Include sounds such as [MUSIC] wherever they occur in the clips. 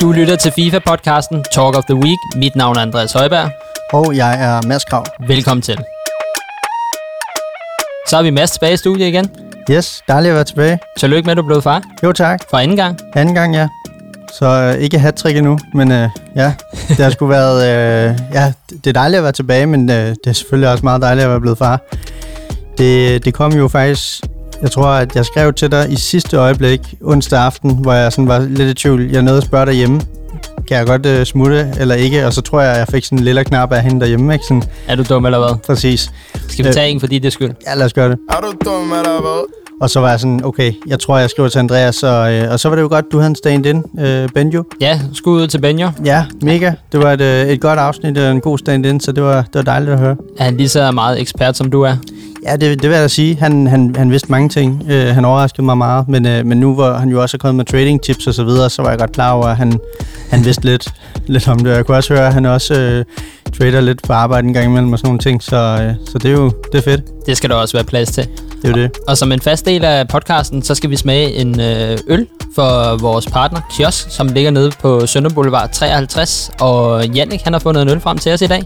Du lytter til FIFA-podcasten Talk of the Week. Mit navn er Andreas Højberg. Og jeg er Mads Krav. Velkommen til. Så er vi Mads tilbage i studiet igen. Yes, dejligt at være tilbage. Tillykke med, at du er blevet far. Jo tak. For anden gang. Anden gang, ja. Så øh, ikke hat endnu, men øh, ja, det har sgu [LAUGHS] været... Øh, ja, det er dejligt at være tilbage, men øh, det er selvfølgelig også meget dejligt at være blevet far. Det, det kom jo faktisk... Jeg tror, at jeg skrev til dig i sidste øjeblik, onsdag aften, hvor jeg sådan var lidt i tvivl. Jeg nåede at spørge dig hjemme, kan jeg godt øh, smutte eller ikke? Og så tror jeg, at jeg fik sådan en lille knap af hende derhjemme, ikke? Sådan, Er du dum eller hvad? præcis. Skal vi Øh. tage en for dit skyld? Ja, lad os gøre det. Er du dum eller hvad? Og så var jeg sådan, okay, jeg tror, jeg skriver til Andreas, og, øh, og så var det jo godt, du havde en stand-in, øh, Benjo. Ja, skud ud til Benjo. Ja, mega. Det var et, øh, et godt afsnit og en god stand-in, så det var, det var dejligt at høre. Er han lige så meget ekspert, som du er? Ja, det, det vil jeg da sige. Han, han, han vidste mange ting. Øh, han overraskede mig meget, men, øh, men nu hvor han jo også er kommet med trading tips og så videre, så var jeg godt klar over, at han, han vidste lidt, lidt om det. Jeg kunne også høre, at han også øh, trader lidt på arbejde en gang imellem og sådan nogle ting, så, øh, så det er jo det er fedt. Det skal der også være plads til. Det er jo det. Og som en fast del af podcasten, så skal vi smage en øh, øl for vores partner, Kiosk, som ligger nede på Sønder Boulevard 53. Og Jannik, han har fundet en øl frem til os i dag.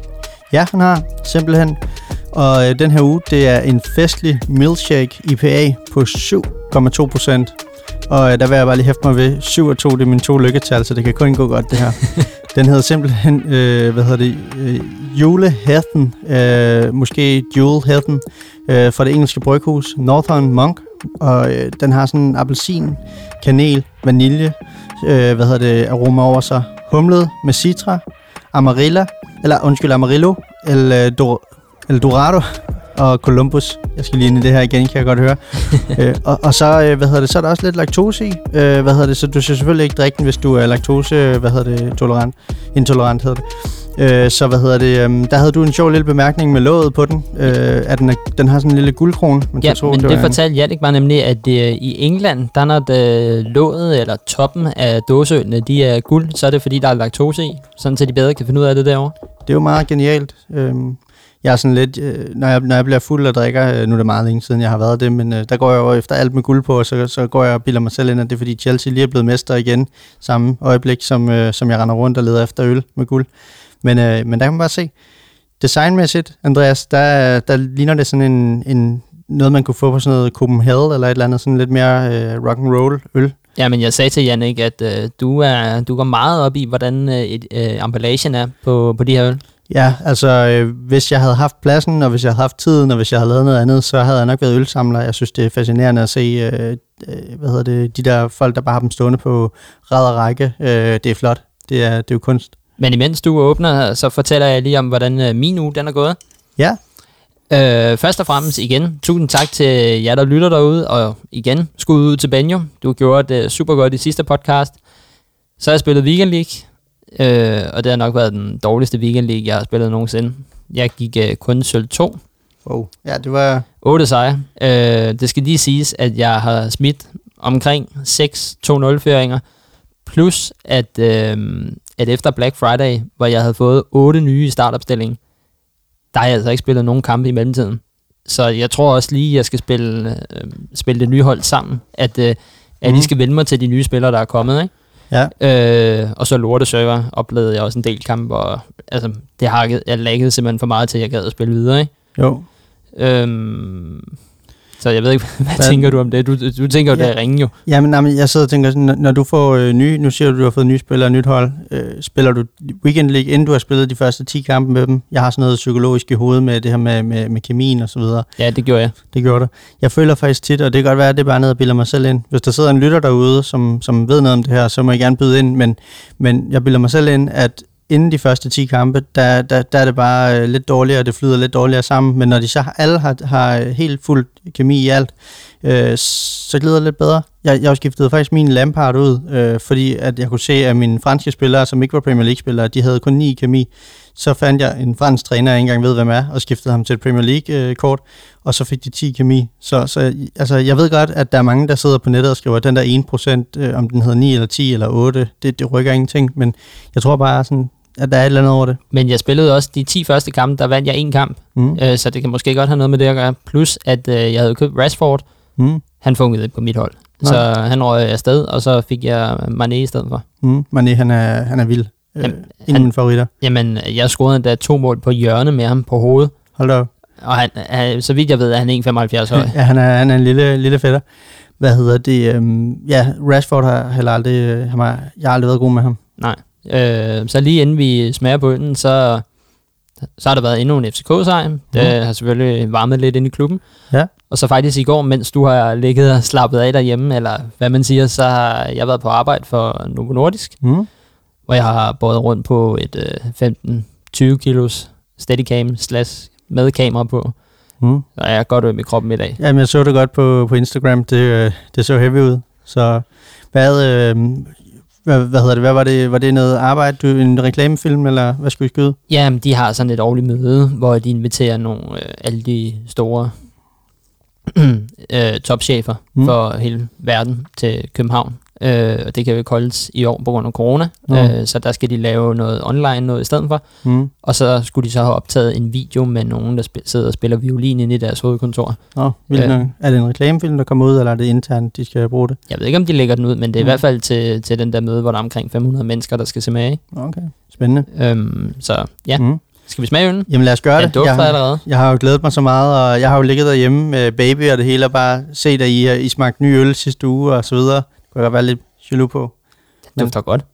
Ja, han har simpelthen. Og øh, den her uge, det er en festlig milkshake IPA på 7,2 procent. Og øh, der vil jeg bare lige hæfte mig ved, 7 og 2, det er mine to lykketal, så det kan kun gå godt det her. [LAUGHS] den hedder simpelthen, øh, hvad hedder det, øh, Julehetten, øh, måske Julehetten, øh, fra det engelske bryghus Northern Monk. Og øh, den har sådan appelsin, kanel, vanilje, øh, hvad hedder det, aroma over sig. Humlet med citra, amarilla, eller undskyld, amarillo, el, øh, el dorado og Columbus. Jeg skal lige ind i det her igen, kan jeg godt høre. [LAUGHS] øh, og, og så, øh, hvad hedder det, så er der også lidt laktose i. Øh, hvad hedder det, så du skal selvfølgelig ikke drikke den, hvis du er laktose, øh, hvad hedder det, tolerant, intolerant hedder det. Øh, så hvad hedder det, øh, der havde du en sjov lille bemærkning med låget på den, øh, at den, er, den har sådan en lille guldkrone. Man Ja, tro, men det det fortalte Jannik mig nemlig, at øh, i England, der når det låget eller toppen af dåseølene, de er guld, så er det fordi, der er laktose i, sådan så de bedre kan finde ud af det derovre. Det er jo meget genialt. Øhm, jeg er sådan lidt, øh, når, jeg, når jeg bliver fuld og drikker, øh, nu er det meget længe siden, jeg har været det, men øh, der går jeg jo efter alt med guld på, og så, så går jeg og bilder mig selv ind, at det er fordi Chelsea lige er blevet mester igen, samme øjeblik, som, øh, som jeg render rundt og leder efter øl med guld. Men, øh, men der kan man bare se, designmæssigt, Andreas, der, der ligner det sådan en, en, noget, man kunne få på sådan noget Copenhagen eller et eller andet, sådan lidt mere øh, rock and roll øl. Ja, men jeg sagde til Jannik, at øh, du, er, du går meget op i, hvordan øh, et, øh, emballagen er på, på de her øl. Ja, altså øh, hvis jeg havde haft pladsen, og hvis jeg havde haft tiden, og hvis jeg havde lavet noget andet, så havde jeg nok været ølsamler. Jeg synes, det er fascinerende at se, øh, øh, hvad hedder det, de der folk, der bare har dem stående på ræd og række. Øh, det er flot. Det er, det er jo kunst. Men imens du åbner, så fortæller jeg lige om, hvordan øh, min uge den er gået. Ja, Øh, først og fremmest igen, tusind tak til jer, der lytter derude, og igen, skud ud til Benjo. Du gjorde det super godt i sidste podcast. Så har jeg spillet Weekend League, øh, og det har nok været den dårligste Weekend League, jeg har spillet nogensinde. Jeg gik øh, kun sølv 2, oh. ja det var... 8 sejre. Øh, det skal lige siges, at jeg har smidt omkring 6 2-0-føringer, plus at, øh, at efter Black Friday, hvor jeg havde fået 8 nye i startopstillingen, der har jeg altså ikke spillet nogen kampe i mellemtiden. Så jeg tror også lige, at jeg skal spille, øh, spille det nye hold sammen, at, øh, at jeg lige Mhm. skal vende mig til de nye spillere, der er kommet. Ikke? Ja, Øh, og så lorte server oplevede jeg også en del kampe, og altså, det har jeg laggede simpelthen for meget til, at jeg gad at spille videre. Ikke? jo. Øhm, så jeg ved ikke, [LAUGHS] hvad Hvad- tænker du om det? Du, du tænker jo, Ja. det er ringe jo. Jamen, nej, men jeg sidder og tænker, sådan, når- du får øh, nye, nu siger du, du har fået nye spillere og nyt hold, øh, spiller du Weekend League, inden du har spillet de første 10 kampe med dem? Jeg har sådan noget psykologisk i hovedet med det her med, med, med kemien og så videre. Ja, det gjorde jeg. Det gjorde det. Jeg føler faktisk tit, og det kan godt være, at det er bare noget, jeg bilder mig selv ind. Hvis der sidder en lytter derude, som, som ved noget om det her, så må jeg gerne byde ind, men, men jeg bilder mig selv ind, at inden de første 10 kampe, der, der, der er det bare øh, lidt dårligere, det flyder lidt dårligere sammen, men når de så alle har, har øh, helt fuld kemi i alt, øh, så glider det lidt bedre. Jeg, jeg skiftede faktisk min Lampard ud, øh, fordi at jeg kunne se, at mine franske spillere, som ikke var Premier League-spillere, de havde kun 9 kemi. Så fandt jeg en fransk træner, jeg ikke engang ved, hvem er, og skiftede ham til et Premier League-kort, øh, og så fik de 10 kemi. Så, så altså, jeg ved godt, at der er mange, der sidder på nettet og skriver, at den der 1%, øh, om den hedder 9 eller 10 eller 8, det, det rykker ingenting, men jeg tror bare sådan, at der er et eller andet over det. Men jeg spillede også de 10 første kampe, der vandt jeg en kamp. Mm. Øh, så det kan måske godt have noget med det at gøre. Plus, at øh, jeg havde købt Rashford. Mm. Han fungede ikke på mit hold. Så han røg afsted, og så fik jeg Mané i stedet for. Mm, Mané, han er, han er vild. Øh, Jamen, en af mine favoritter. Jamen, jeg scorede endda to mål på hjørne med ham på hovedet. Hold da op. Og han, han, så vidt jeg ved, er han 1,75 høj. [LAUGHS] Ja, han er, han er en lille, lille fætter. Hvad hedder det? Øhm, ja, Rashford har heller aldrig, øh, han har, jeg har aldrig været god med ham. Nej. Øh, så lige inden vi smager på den, så, så har der været endnu en FCK-sejr. Det har selvfølgelig varmet lidt ind i klubben. Ja. Og så faktisk i går, mens du har ligget og slappet af derhjemme, eller hvad man siger, så har jeg været på arbejde for Novo Nordisk, Mm. hvor jeg har båret rundt på et øh, 15-20 kilos steadicam slash med kamera på. Mm. Så jeg er godt øm i kroppen i dag. Jamen, jeg så det godt på, på Instagram. Det, øh, det så heavy ud. Så hvad, øh, hvad, hvad hedder det? Hvad var det? Var det noget arbejde? Du, en reklamefilm, eller hvad skulle I skyde? Jamen, de har sådan et årligt møde, hvor de inviterer nogle øh, alle de store [CLEARS THROAT] øh, topchefer Mm. for hele verden til København. Øh, og det kan jo ikke holdes i år på grund af corona, Nå. øh, så der skal de lave noget online noget i stedet for. Mm. Og så skulle de så have optaget en video med nogen, der sp- sidder og spiller violin inde i deres hovedkontor. Nå, vildt Øh. Er det en reklamefilm, der kommer ud, eller er det internt, de skal bruge det? Jeg ved ikke, om de lægger den ud, men det er Mm. i hvert fald til, til den der møde, hvor der er omkring 500 mennesker, der skal se med. Ikke? Okay, spændende. Øhm, så ja, Mm. skal vi smage øllen? Jamen lad os gøre det. jeg, allerede. jeg har jo glædet mig så meget, og jeg har jo ligget derhjemme med baby og det hele, og bare set, at I, I smagte ny øl sidste uge og så videre. Kunne jeg være lidt jaloux på. Den dufter godt.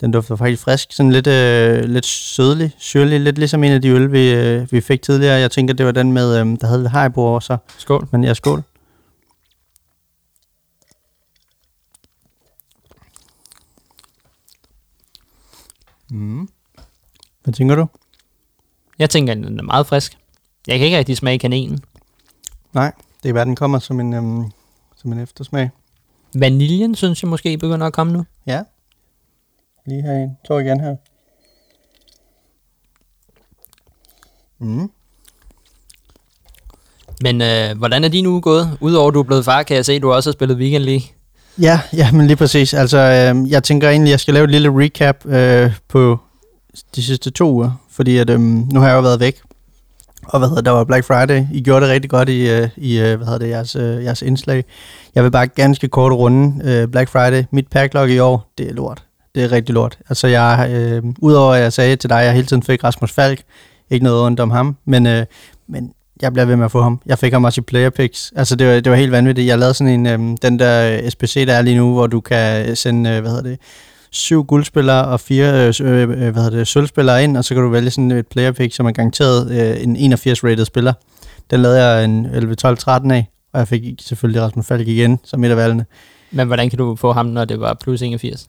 Den dufter faktisk frisk, sådan lidt, øh, lidt sødlig, syrlig, lidt ligesom en af de øl, vi, øh, vi fik tidligere. Jeg tænker, det var den med, øh, der havde lidt haribo over så. Skål. Men ja, skål. Mm. Hvad tænker du? Jeg tænker, at den er meget frisk. Jeg kan ikke rigtig smage kaninen. Nej, det er hvad den kommer som en, øhm, som en eftersmag. Vaniljen, synes jeg måske begynder at komme nu. Ja. Lige her en. Tår igen her. Mm. Men øh, hvordan er din uge gået? Udover at du er blevet far, kan jeg se, at du også har spillet Weekend League. Ja, ja, men lige præcis. Altså, øh, jeg tænker egentlig, jeg skal lave et lille recap øh, på de sidste to uger, fordi at, øh, nu har jeg jo været væk. Og hvad hedder det, der var Black Friday. I gjorde det rigtig godt i, øh, i øh, hvad hedder det, jeres, øh, jeres indslag. Jeg vil bare ganske kort runde Black Friday. Mit packlog i år, det er lort. Det er rigtig lort. Altså, jeg, øh, udover at jeg sagde til dig, at jeg hele tiden fik Rasmus Falk, ikke noget ondt om ham, men, øh, men jeg bliver ved med at få ham. Jeg fik ham også i player picks. Altså, det var, det var helt vanvittigt. Jeg lavede sådan en, øhm, den der SPC, der er lige nu, hvor du kan sende, øh, hvad hedder det, syv guldspillere og fire øh, øh, øh, hvad hedder det, sølvspillere ind, og så kan du vælge sådan et player pick, som er garanteret øh, en 81 rated spiller. Den lavede jeg en 11, 12, 13 af, og jeg fik selvfølgelig Rasmus Falk igen som et af valgene. Men hvordan kan du få ham, når det var plus 81?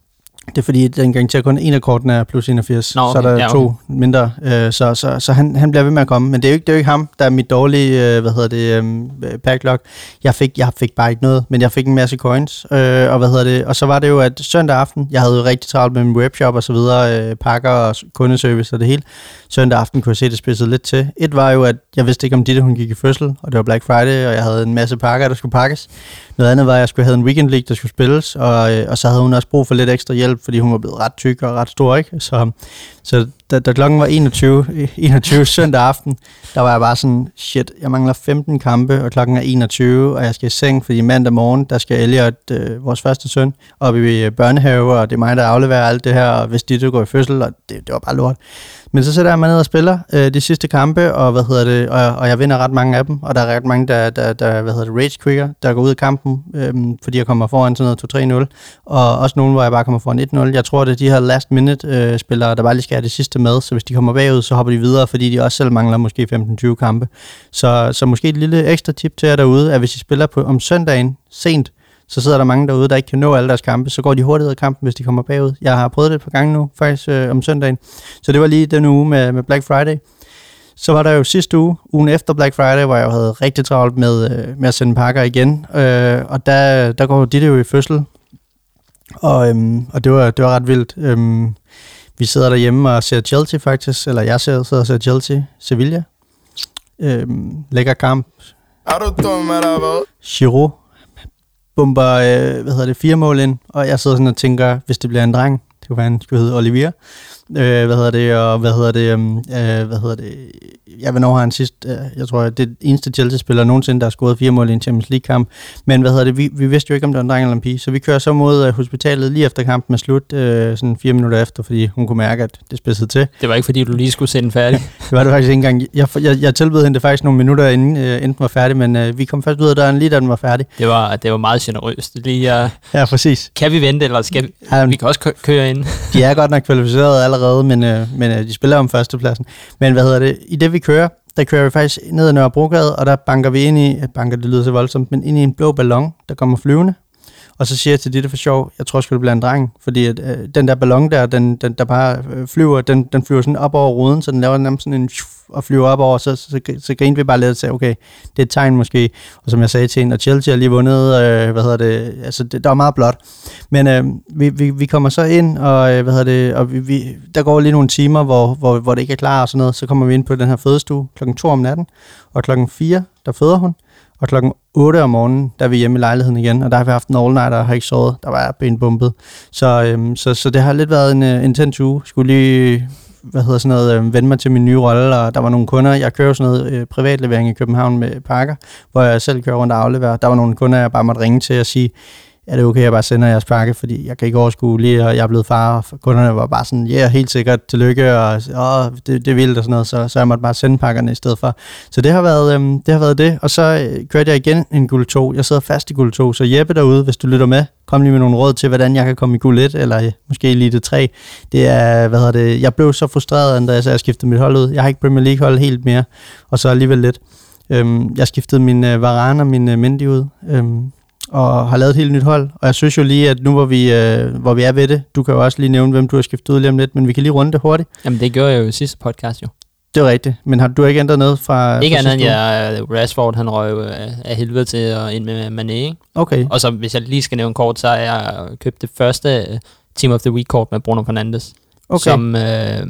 Det er fordi, den garanterer kun en af kortene er plus 81, Nå, okay. så er der Ja, okay. to mindre, øh, så, så, så han, han bliver ved med at komme. Men det er jo ikke, det er jo ikke ham, der er mit dårlige, øh, hvad hedder det, øh, packlog. Jeg fik, jeg fik bare ikke noget, men jeg fik en masse coins, øh, og hvad hedder det, og så var det jo, at søndag aften, jeg havde jo rigtig travlt med min webshop og så videre, øh, pakker og kundeservice og det hele. Søndag aften kunne jeg se, det spidsede lidt til. Et var jo, at jeg vidste ikke, om Ditte hun gik i fødsel, og det var Black Friday, og jeg havde en masse pakker, der skulle pakkes. Noget andet var, at jeg skulle have en weekend league, der skulle spilles, og, øh, og så havde hun også brug for lidt ekstra hjælp, fordi hun var blevet ret tyk og ret stor, ikke? Så, så da, da klokken var 21, 21 [LAUGHS] søndag aften, der var jeg bare sådan, shit, jeg mangler 15 kampe, og klokken er 21, og jeg skal i seng, fordi mandag morgen, der skal Elliot, øh, vores første søn, op i øh, børnehave, og det er mig, der afleverer alt det her, og hvis de går i fødsel, og det, det var bare lort. Men så sætter jeg mig ned og spiller øh, de sidste kampe, og hvad hedder det, og, og jeg vinder ret mange af dem, og der er ret mange, der, der, der hvad hedder det, rage quicker, der går ud af kampen, øh, fordi jeg kommer foran sådan noget 2-3-0, og også nogle, hvor jeg bare kommer foran 1-0. Jeg tror, det er de her last minute øh, spillere, der bare lige skal have det sidste med, så hvis de kommer bagud, så hopper de videre, fordi de også selv mangler måske 15-20 kampe. Så, så måske et lille ekstra tip til jer derude, at hvis I spiller på, om søndagen sent, så sidder der mange derude, der ikke kan nå alle deres kampe, så går de hurtigt ud af kampen, hvis de kommer bagud. Jeg har prøvet det et par gange nu, faktisk øh, om søndagen. Så det var lige den uge med, med Black Friday. Så var der jo sidste uge, ugen efter Black Friday, hvor jeg jo havde rigtig travlt med, øh, med at sende pakker igen. Øh, og der, der går Ditte jo i fødsel. Og, øhm, og det, var, det var ret vildt. Øhm, vi sidder derhjemme og ser Chelsea faktisk, eller jeg sidder, sidder og ser Chelsea, Sevilla. Øhm, lækker kamp. Er du dum, eller hvad? Giroud bomber, øh, hvad hedder det, fire mål ind, og jeg sidder sådan og tænker, hvis det bliver en dreng, det kunne være, han skulle hedde Olivier, Øh, hvad hedder det, og hvad hedder det, um, øh, hvad hedder det, ja, hvornår har han sidst, øh, jeg tror, det er det eneste Chelsea-spiller nogensinde, der har scoret fire mål i en Champions League-kamp, men hvad hedder det, vi, vi vidste jo ikke, om det var en dreng eller en pige, så vi kører så mod øh, hospitalet lige efter kampen med slut, øh, sådan fire minutter efter, fordi hun kunne mærke, at det spidsede til. Det var ikke, fordi du lige skulle sende færdig. [LAUGHS] Det var det faktisk ikke engang. Jeg, jeg, jeg tilbød hende det faktisk nogle minutter, inden, øh, inden den var færdig, men øh, vi kom først ud af døren lige da den var færdig. Det var, det var meget generøst. Lige, uh, Ja, præcis. kan vi vente, eller skal vi? Ja, Vi kan også kø- køre ind. De er godt nok kvalificeret allerede, men, øh, men øh, de spiller om førstepladsen. Men hvad hedder det? I det vi kører, der kører vi faktisk ned ad Nørrebrogade, og der banker vi ind i, banker det lyder så voldsomt, men ind i en blå ballon, der kommer flyvende. Og så siger jeg til Ditte for sjov, jeg tror sgu det bliver en dreng, fordi at, øh, den der ballon der, den, den der bare øh, flyver, den, den flyver sådan op over ruden, så den laver nærmest sådan en og flyver op over, så, så, så, så grinte vi bare lidt og sagde, okay, det er et tegn måske. Og som jeg sagde til hende, og Chelsea har lige vundet, øh, hvad hedder det, altså det, der var meget blot. Men øh, vi, vi, vi kommer så ind, og øh, hvad hedder det, og vi, vi, der går lige nogle timer, hvor, hvor, hvor det ikke er klar og sådan noget, så kommer vi ind på den her fødestue klokken 2 om natten, og klokken 4, der føder hun, og klokken 8 om morgenen, der er vi hjemme i lejligheden igen, og der har vi haft en all-nighter og har ikke sovet. Der var jeg benbumpet. Så, øhm, så, så det har lidt været en uh, intens uge. Skulle lige hvad hedder sådan noget, øh, vende mig til min nye rolle, og der var nogle kunder, jeg kører sådan noget øh, privatlevering i København med pakker, hvor jeg selv kører rundt og afleverer. Der var nogle kunder, jeg bare måtte ringe til og sige, er det okay, at jeg bare sender jeres pakke, fordi jeg kan ikke overskue lige, og jeg er blevet far, og kunderne var bare sådan, ja, yeah, helt sikkert, tillykke, og åh, det, det er vildt og sådan noget, så, så jeg måtte bare sende pakkerne i stedet for. Så det har været, øhm, det, har været det, og så øh, kørte jeg igen en guld 2. Jeg sidder fast i guld 2, så Jeppe derude, hvis du lytter med, kom lige med nogle råd til, hvordan jeg kan komme i guld 1, eller øh, måske Elite 3. Det er, hvad hedder det, jeg blev så frustreret, da jeg sagde, jeg skiftede mit hold ud. Jeg har ikke Premier League hold helt mere, og så alligevel lidt. Øhm, jeg skiftede min øh, Varane og min øh, Mendy ud. Øhm, og har lavet et helt nyt hold. Og jeg synes jo lige, at nu hvor vi, øh, hvor vi er ved det, du kan jo også lige nævne, hvem du har skiftet ud lige om lidt, men vi kan lige runde det hurtigt. Jamen, det gjorde jeg jo i sidste podcast jo. Det er rigtigt, men har du ikke ændret noget fra... Ikke fra andet end, jeg, Rashford, han røg af, af helvede til at ind med Mané, ikke? Okay, Og så, hvis jeg lige skal nævne kort, så har jeg købt det første øh, Team of the Week-kort med Bruno Fernandes. okay. Som øh,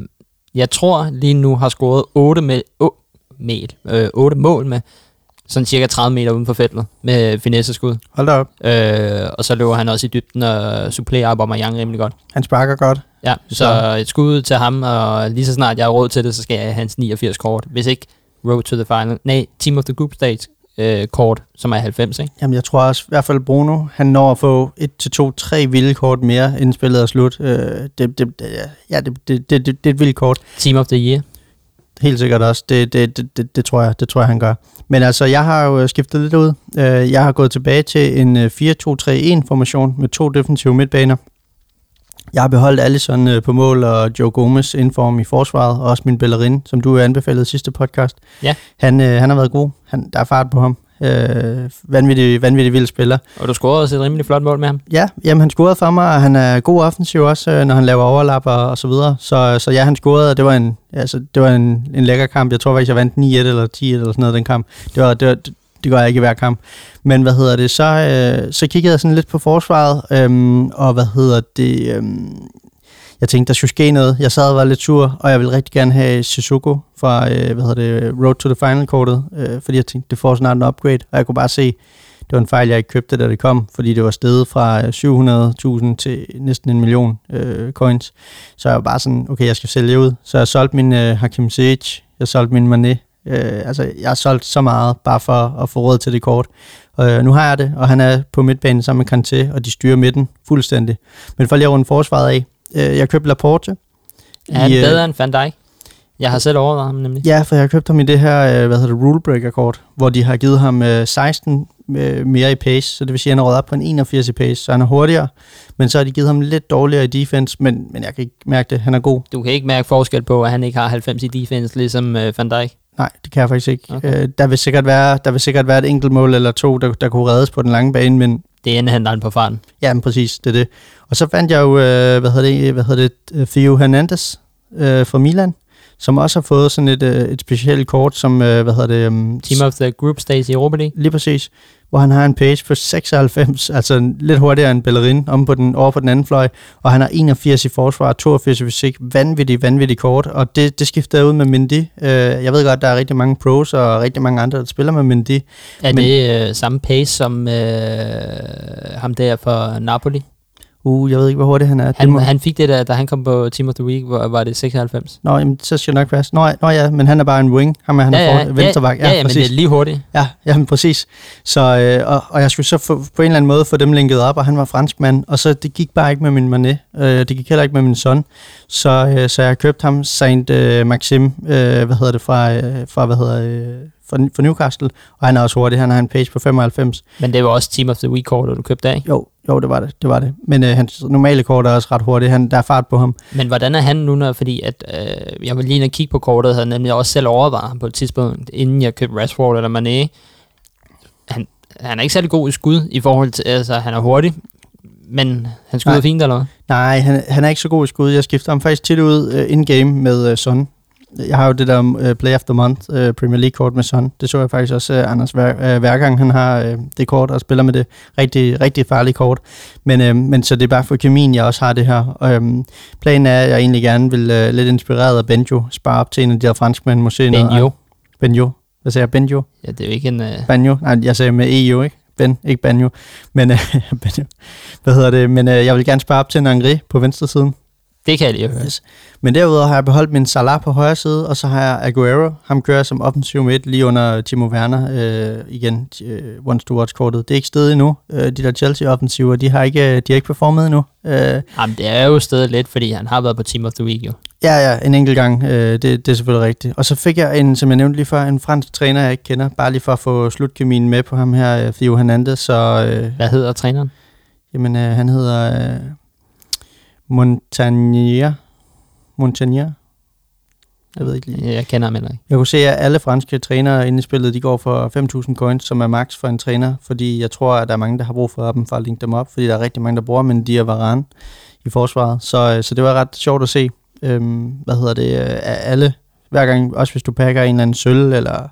jeg tror lige nu har scoret 8, med, oh, mel, øh, 8 mål med sådan cirka 30 meter uden for feltet med finesse-skud. Hold da op. Øh, og så løber han også i dybden og supplerer Aubameyang rimelig godt. Han sparker godt. Ja, så, Så- et skud til ham, og lige så snart jeg har råd til det, så skal jeg have hans 89 kort. Hvis ikke Road to the Final. Nej, Team of the Group Stage øh, kort, som er 90, ikke? Jamen, jeg tror også, i hvert fald Bruno, han når at få et til to, tre vilde kort mere, inden spillet er slut. Øh, det, det, det, ja, det, det, det, det, det er et vildt kort. Team of the Year. Helt sikkert også. Det, det, det, det, det, tror jeg, det tror jeg, han gør. Men altså, jeg har jo skiftet lidt ud. Øh, Jeg har gået tilbage til en øh, 4-2-3-1-formation med to defensive midtbaner. Jeg har beholdt Allison øh, på mål og Joe Gomez indform i forsvaret, og også min Bellerin, som du anbefalede i sidste podcast. Ja. Han, øh, han har været god. Han, der er fart på ham. Øh, vanvittig, vanvittig vild spiller. Og du scorede også et rimelig flot mål med ham. Ja, jamen han scorede for mig, og han er god offensiv også, øh, når han laver overlap og, og så videre. Så, så ja, han scorede, og det var en, altså, det var en, en lækker kamp. Jeg tror faktisk, jeg vandt 9-1 eller 10-1 eller sådan noget den kamp. Det, var, det, var, det, det gør jeg ikke i hver kamp. Men hvad hedder det, så, øh, så kiggede jeg sådan lidt på forsvaret, øhm, og hvad hedder det, øhm, jeg tænkte, der skulle ske noget. Jeg sad og var lidt sur, og jeg ville rigtig gerne have Shizuko fra, øh, hvad hedder det, Road to the Final-kortet, øh, fordi jeg tænkte, det får snart en upgrade, og jeg kunne bare se, det var en fejl, jeg ikke købte, da det kom, fordi det var steget fra øh, 700.000 til næsten en million øh, coins. Så jeg var bare sådan, okay, jeg skal sælge ud. Så jeg solgte min øh, Hakim Ziyech, jeg solgte min Mané. Øh, altså, jeg har solgt så meget, bare for at få råd til det kort. Og øh, nu har jeg det, og han er på midtbanen sammen med Kanté, og de styrer midten fuldstændig. Men for lige at runde forsvaret af, øh, jeg købte Laporte. Er han I, øh, bedre end Van Dijk? Jeg har selv overvejet ham nemlig. Ja, for jeg har købt ham i det her, øh, hvad hedder det, rulebreaker-kort, hvor de har givet ham øh, 16 øh, mere i pace, så det vil sige, at han er op på en 81 i pace, så han er hurtigere, men så har de givet ham lidt dårligere i defense, men, men jeg kan ikke mærke det, han er god. Du kan ikke mærke forskel på, at han ikke har 90 i defense, ligesom øh, Van Dijk. Nej, det kan jeg faktisk ikke. Okay. Øh, der, vil sikkert være, der vil sikkert være et enkelt mål eller to, der, der kunne reddes på den lange bane, men Det er han på farten. ja, men præcis, det er det. Og så fandt jeg jo, øh, hvad hedder det, hvad hedder det Theo Hernandez øh, fra Milan, som også har fået sådan et, øh, et specielt kort, som, øh, hvad hedder det, um, Team of the Group Stage i Europa League. Lige præcis. Hvor han har en pace på 96, altså lidt hurtigere end Bellerin om på den, over på den anden fløj. Og han har 81 i forsvar, 82 i fysik. Vanvittig, vanvittig kort. Og det, det skifter ud med Mendy. Øh, jeg ved godt, der er rigtig mange pros og rigtig mange andre, der spiller med Mendy. Er Men, det øh, samme pace som øh, ham der for Napoli? Uh, jeg ved ikke, hvor hurtigt han er. Han, må- han fik det der, da han kom på Team of the Week, hvor var det 96. Nå, jamen, så skal jeg nok passe. Nå, nå ja, men han er bare en wing. Ham er han ja, er ja, for, venstreback. Ja, ja, ja, men det er lige hurtigt. Ja, ja, men præcis. Så, øh, og, og jeg skulle så få, på en eller anden måde få dem linket op, og han var franskmand, og så det gik bare ikke med min Mané. Øh, det gik heller ikke med min son. Så, øh, så jeg købte ham Saint øh, Maxim, øh, hvad hedder det, fra, øh, fra, hvad hedder, øh, fra, fra Newcastle, og han er også hurtig. Han har en page på 95. Men det var også Team of the Week-kortet, du købte af, ikke? Jo, jo, det var det. det, var det. Men øh, hans normale kort er også ret hurtigt. Han, der er fart på ham. Men hvordan er han nu, når, fordi at, øh, jeg var lige og kigge på kortet, havde nemlig også selv overvejet på et tidspunkt, inden jeg købte Rashford eller Mané. Han, han er ikke særlig god i skud i forhold til, altså han er hurtig, men han skyder Nej. fint eller hvad? Nej, han, han er ikke så god i skud. Jeg skifter ham faktisk tit ud uh, in-game med uh, Son. Jeg har jo det der uh, Play of the Month uh, Premier League-kort med Son. Det så jeg faktisk også uh, Anders hver, uh, hver gang, han har uh, det kort og spiller med det rigtig, rigtig farlige kort. Men, uh, men så det er bare for kemien, jeg også har det her. Um, planen er, at jeg egentlig gerne vil uh, lidt inspireret af Benjo spare op til en af de her franskmænd. Måske noget- Benjo. Benjo. Hvad sagde jeg? Benjo? Ja, det er jo ikke en... Øh, Banjo. Nej, jeg sagde med EU, ikke? Ben, ikke Banjo. Men, [LAUGHS] Banjo. Hvad hedder det? Men øh, jeg vil gerne spare op til en Angri på venstre siden. Det kan jeg lige høre. Yes. Men derudover har jeg beholdt min Salah på højre side, og så har jeg Aguero. Ham kører som offensiv midt lige under Timo Werner. Øh, igen, øh, once to watch kortet. Det er ikke stedet endnu. Øh, de der Chelsea-offensiver, de har ikke, de har ikke performet endnu. Øh, Jamen, det er jo stadig lidt, fordi han har været på Team of the Week jo. Ja, ja, en enkelt gang. Øh, det, det er selvfølgelig rigtigt. Og så fik jeg en, som jeg nævnte lige før, en fransk træner, jeg ikke kender, bare lige for at få slutkemien med på ham her, øh, Theo Hernandez. Så øh, Hvad hedder træneren? jamen, øh, han hedder øh, Montagnier. Montagnier? Jeg ved ikke lige. Jeg kender ham heller ikke. Jeg kunne se, at alle franske trænere inde i spillet, de går for 5.000 coins, som er max for en træner, fordi jeg tror, at der er mange, der har brug for dem for at linke dem op, fordi der er rigtig mange, der bruger Mendy og Varane i forsvaret. Så, øh, så det var ret sjovt at se, øhm, hvad hedder det, øh, af alle, hver gang, også hvis du pakker en eller anden sølv eller,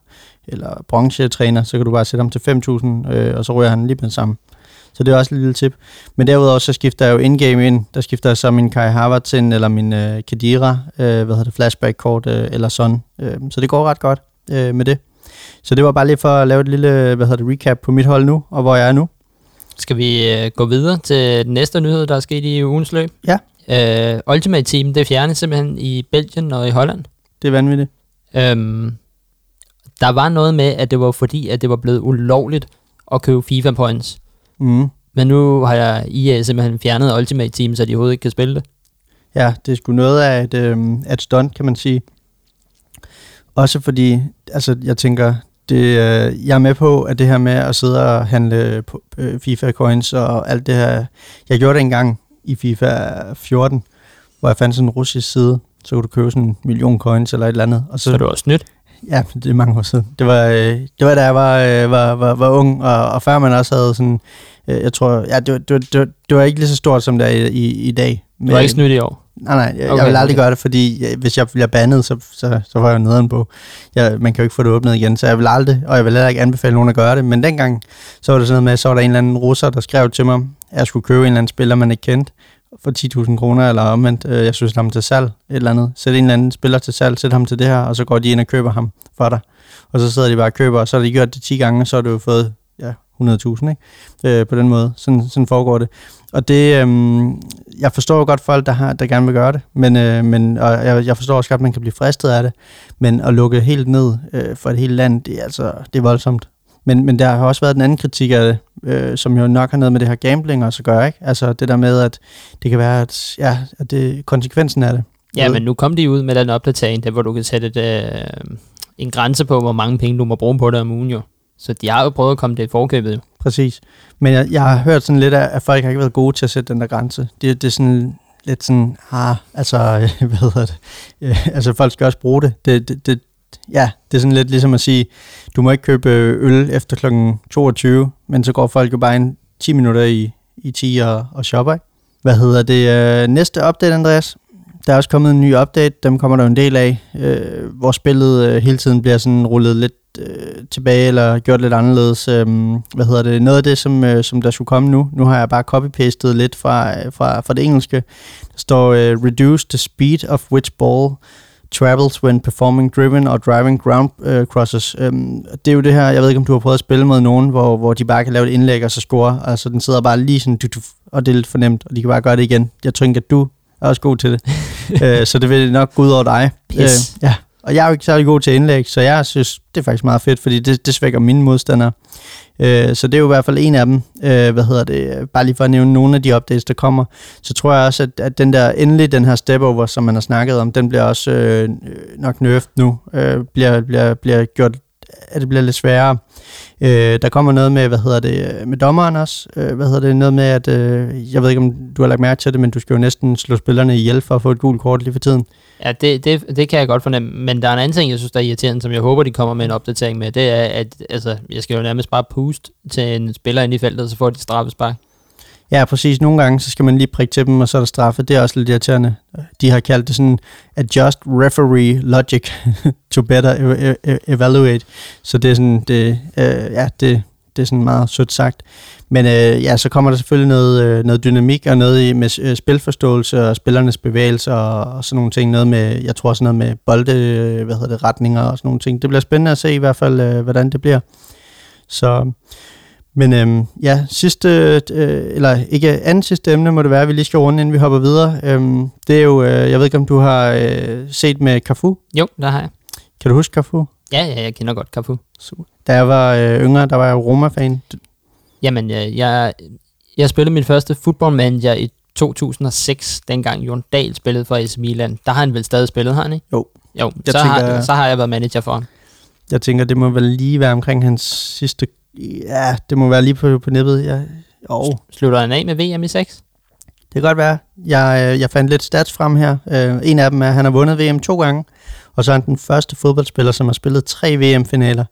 eller bronzetræner, så kan du bare sætte ham til 5.000, øh, og så ryger han lige med det samme. Så det er også et lille tip. Men derudover så skifter jeg jo indgame ind. Der skifter jeg så min Kai Havertz ind, eller min øh, Kadira, øh, hvad hedder det, flashback-kort, øh, eller sådan. Øh, så det går ret godt øh, med det. Så det var bare lige for at lave et lille, hvad hedder det, recap på mit hold nu, og hvor jeg er nu. Skal vi øh, gå videre til den næste nyhed, der er sket i ugens løb? Ja. Øh, Ultimate Team, det fjerne simpelthen i Belgien og i Holland. Det er vanvittigt. Øhm, der var noget med, at det var fordi, at det var blevet ulovligt at købe FIFA points. Mm. Men nu har jeg EA simpelthen fjernet Ultimate Team, så de overhovedet ikke kan spille det. Ja, det er sgu noget af et, øh, et stunt, kan man sige. Også fordi, altså jeg tænker, det, øh, jeg er med på, at det her med at sidde og handle på, øh, FIFA coins og alt det her, jeg gjorde det engang i FIFA 14, hvor jeg fandt sådan en russisk side, så kunne du købe sådan en million coins eller et eller andet. Og Så er det også nyt. Ja, det er mange år siden. Det var, øh, det var da jeg var, øh, var, var, var ung, og, og før man også havde sådan, øh, jeg tror, ja, det, var- det, var- det, var- det var ikke lige så stort, som det er i, i, i dag. Det var ikke snydt i år. Nej, nej, jeg, okay, Okay, jeg vil aldrig okay. gøre det, fordi jeg, hvis jeg bliver bandet, så, så, så får jeg nederen på. Jeg, man kan jo ikke få det åbnet igen, så jeg vil aldrig, og jeg vil heller ikke anbefale nogen at gøre det. Men dengang, så var det sådan noget med, så var der en eller anden russer, der skrev til mig, at jeg skulle købe en eller anden spiller, man ikke kendte, for 10.000 kroner, eller omvendt, øh, jeg synes ham til salg, et eller andet. Sæt en eller anden spiller til salg, sæt ham til det her, og så går de ind og køber ham for dig. Og så sidder de bare og køber, og så har de gjort det 10 gange, og så har du jo fået ja, 100.000, ikke? Øh, på den måde. Sådan, sådan foregår det. Og det, øh, jeg forstår jo godt folk, der, har, der gerne vil gøre det, men, øh, men, og jeg, jeg forstår også godt, at man kan blive fristet af det, men at lukke helt ned øh, for et helt land, det er altså det er voldsomt. Men, men der har også været den anden kritik af det, øh, som jo nok har noget med det her gambling også at gøre, ikke? Altså det der med, at det kan være, at, ja, at det konsekvensen af det. Ja, men nu kom de ud med den opdatering, der hvor du kan sætte et, øh, en grænse på, hvor mange penge du må bruge på det om ugen jo. Så de har jo prøvet at komme det i forkøbet jo. Præcis. Men jeg, jeg har hørt sådan lidt af, at folk har ikke været gode til at sætte den der grænse. Det, det er sådan lidt sådan, ah, altså, [LAUGHS] hvad hedder det? Øh, altså, folk skal også bruge det. det, det, det ja, det er sådan lidt ligesom at sige, du må ikke købe øl efter kl. 22, men så går folk jo bare en 10 minutter i, i 10 og, og shopper, ikke? Hvad hedder det? Øh, næste update, Andreas? Der er også kommet en ny update, dem kommer der jo en del af, øh, hvor spillet øh, hele tiden bliver sådan rullet lidt øh, tilbage, eller gjort lidt anderledes. Øh, hvad hedder det? Noget af det, som, øh, som der skulle komme nu, nu har jeg bare copy-pastet lidt fra, øh, fra, fra det engelske. Der står, øh, reduce the speed of which ball travels when performing driven or driving ground øh, crosses. Øhm, det er jo det her, jeg ved ikke, om du har prøvet at spille med nogen, hvor, hvor de bare kan lave et indlæg og så score. Altså, den sidder bare lige sådan, du, du, og det er lidt fornemt, og de kan bare gøre det igen. Jeg tror at du er også god til det. [LAUGHS] øh, så det vil nok gå ud over dig. Pis. Øh, ja, og jeg er jo ikke særlig god til indlæg, så jeg synes, det er faktisk meget fedt, fordi det, det svækker mine modstandere. Øh, så det er jo i hvert fald en af dem. Øh, hvad hedder det? Bare lige for at nævne nogle af de updates, der kommer. Så tror jeg også, at, at den der endelig, den her step over, som man har snakket om, den bliver også øh, nok nerfed nu. Øh, bliver, bliver, bliver gjort at det bliver lidt sværere. Øh, der kommer noget med, hvad hedder det, med dommeren også. Øh, hvad hedder det, noget med, at, øh, jeg ved ikke, om du har lagt mærke til det, men du skal jo næsten slå spillerne ihjel for at få et gult kort lige for tiden. Ja, det, det, det kan jeg godt fornemme. Men der er en anden ting, jeg synes, der er irriterende, som jeg håber, de kommer med en opdatering med. Det er, at altså, jeg skal jo nærmest bare puste til en spiller ind i feltet, så får de straffespark. Ja, præcis. Nogle gange, så skal man lige prikke til dem, og så er der straffe. Det er også lidt irriterende. De har kaldt det sådan, adjust referee logic [LAUGHS] to better e-, e- e- evaluate. Så det er sådan, det, øh, ja, det, det er sådan meget sødt sagt. Men øh, ja, så kommer der selvfølgelig noget, øh, noget dynamik og noget i, med øh, spilforståelse og spillernes bevægelser og, og sådan nogle ting. Noget med, jeg tror også noget med bolde, øh, hvad hedder det, retninger og sådan nogle ting. Det bliver spændende at se i hvert fald, øh, hvordan det bliver. Så, men øhm, ja, sidste, øh, eller ikke anden sidste emne må det være, at vi lige skal runde, inden vi hopper videre. Øhm, det er jo, øh, jeg ved ikke, om du har øh, set med Cafu. Jo, der har jeg. Kan du huske Cafu? Ja, ja, jeg kender godt Cafu. Da jeg var øh, yngre, der var jeg Roma-fan. Jamen, jeg, jeg, jeg spillede min første fodboldmanager i 2006, dengang Jon Dahl spillede for AC Milan. Der har han vel stadig spillet, har han ikke? Jo. Jo, Jeg så, tænker- har, så har jeg været manager for ham. Jeg tænker, det må vel lige være omkring hans sidste... Ja, det må være lige på, på nippet. Ja. Jo, Slutter han af med VM i 6? det kan godt være. Jeg, øh, jeg fandt lidt stats frem her. Øh, en af dem er, at han har vundet VM to gange. Og så er han den første fodboldspiller, som har spillet tre VM-finaler.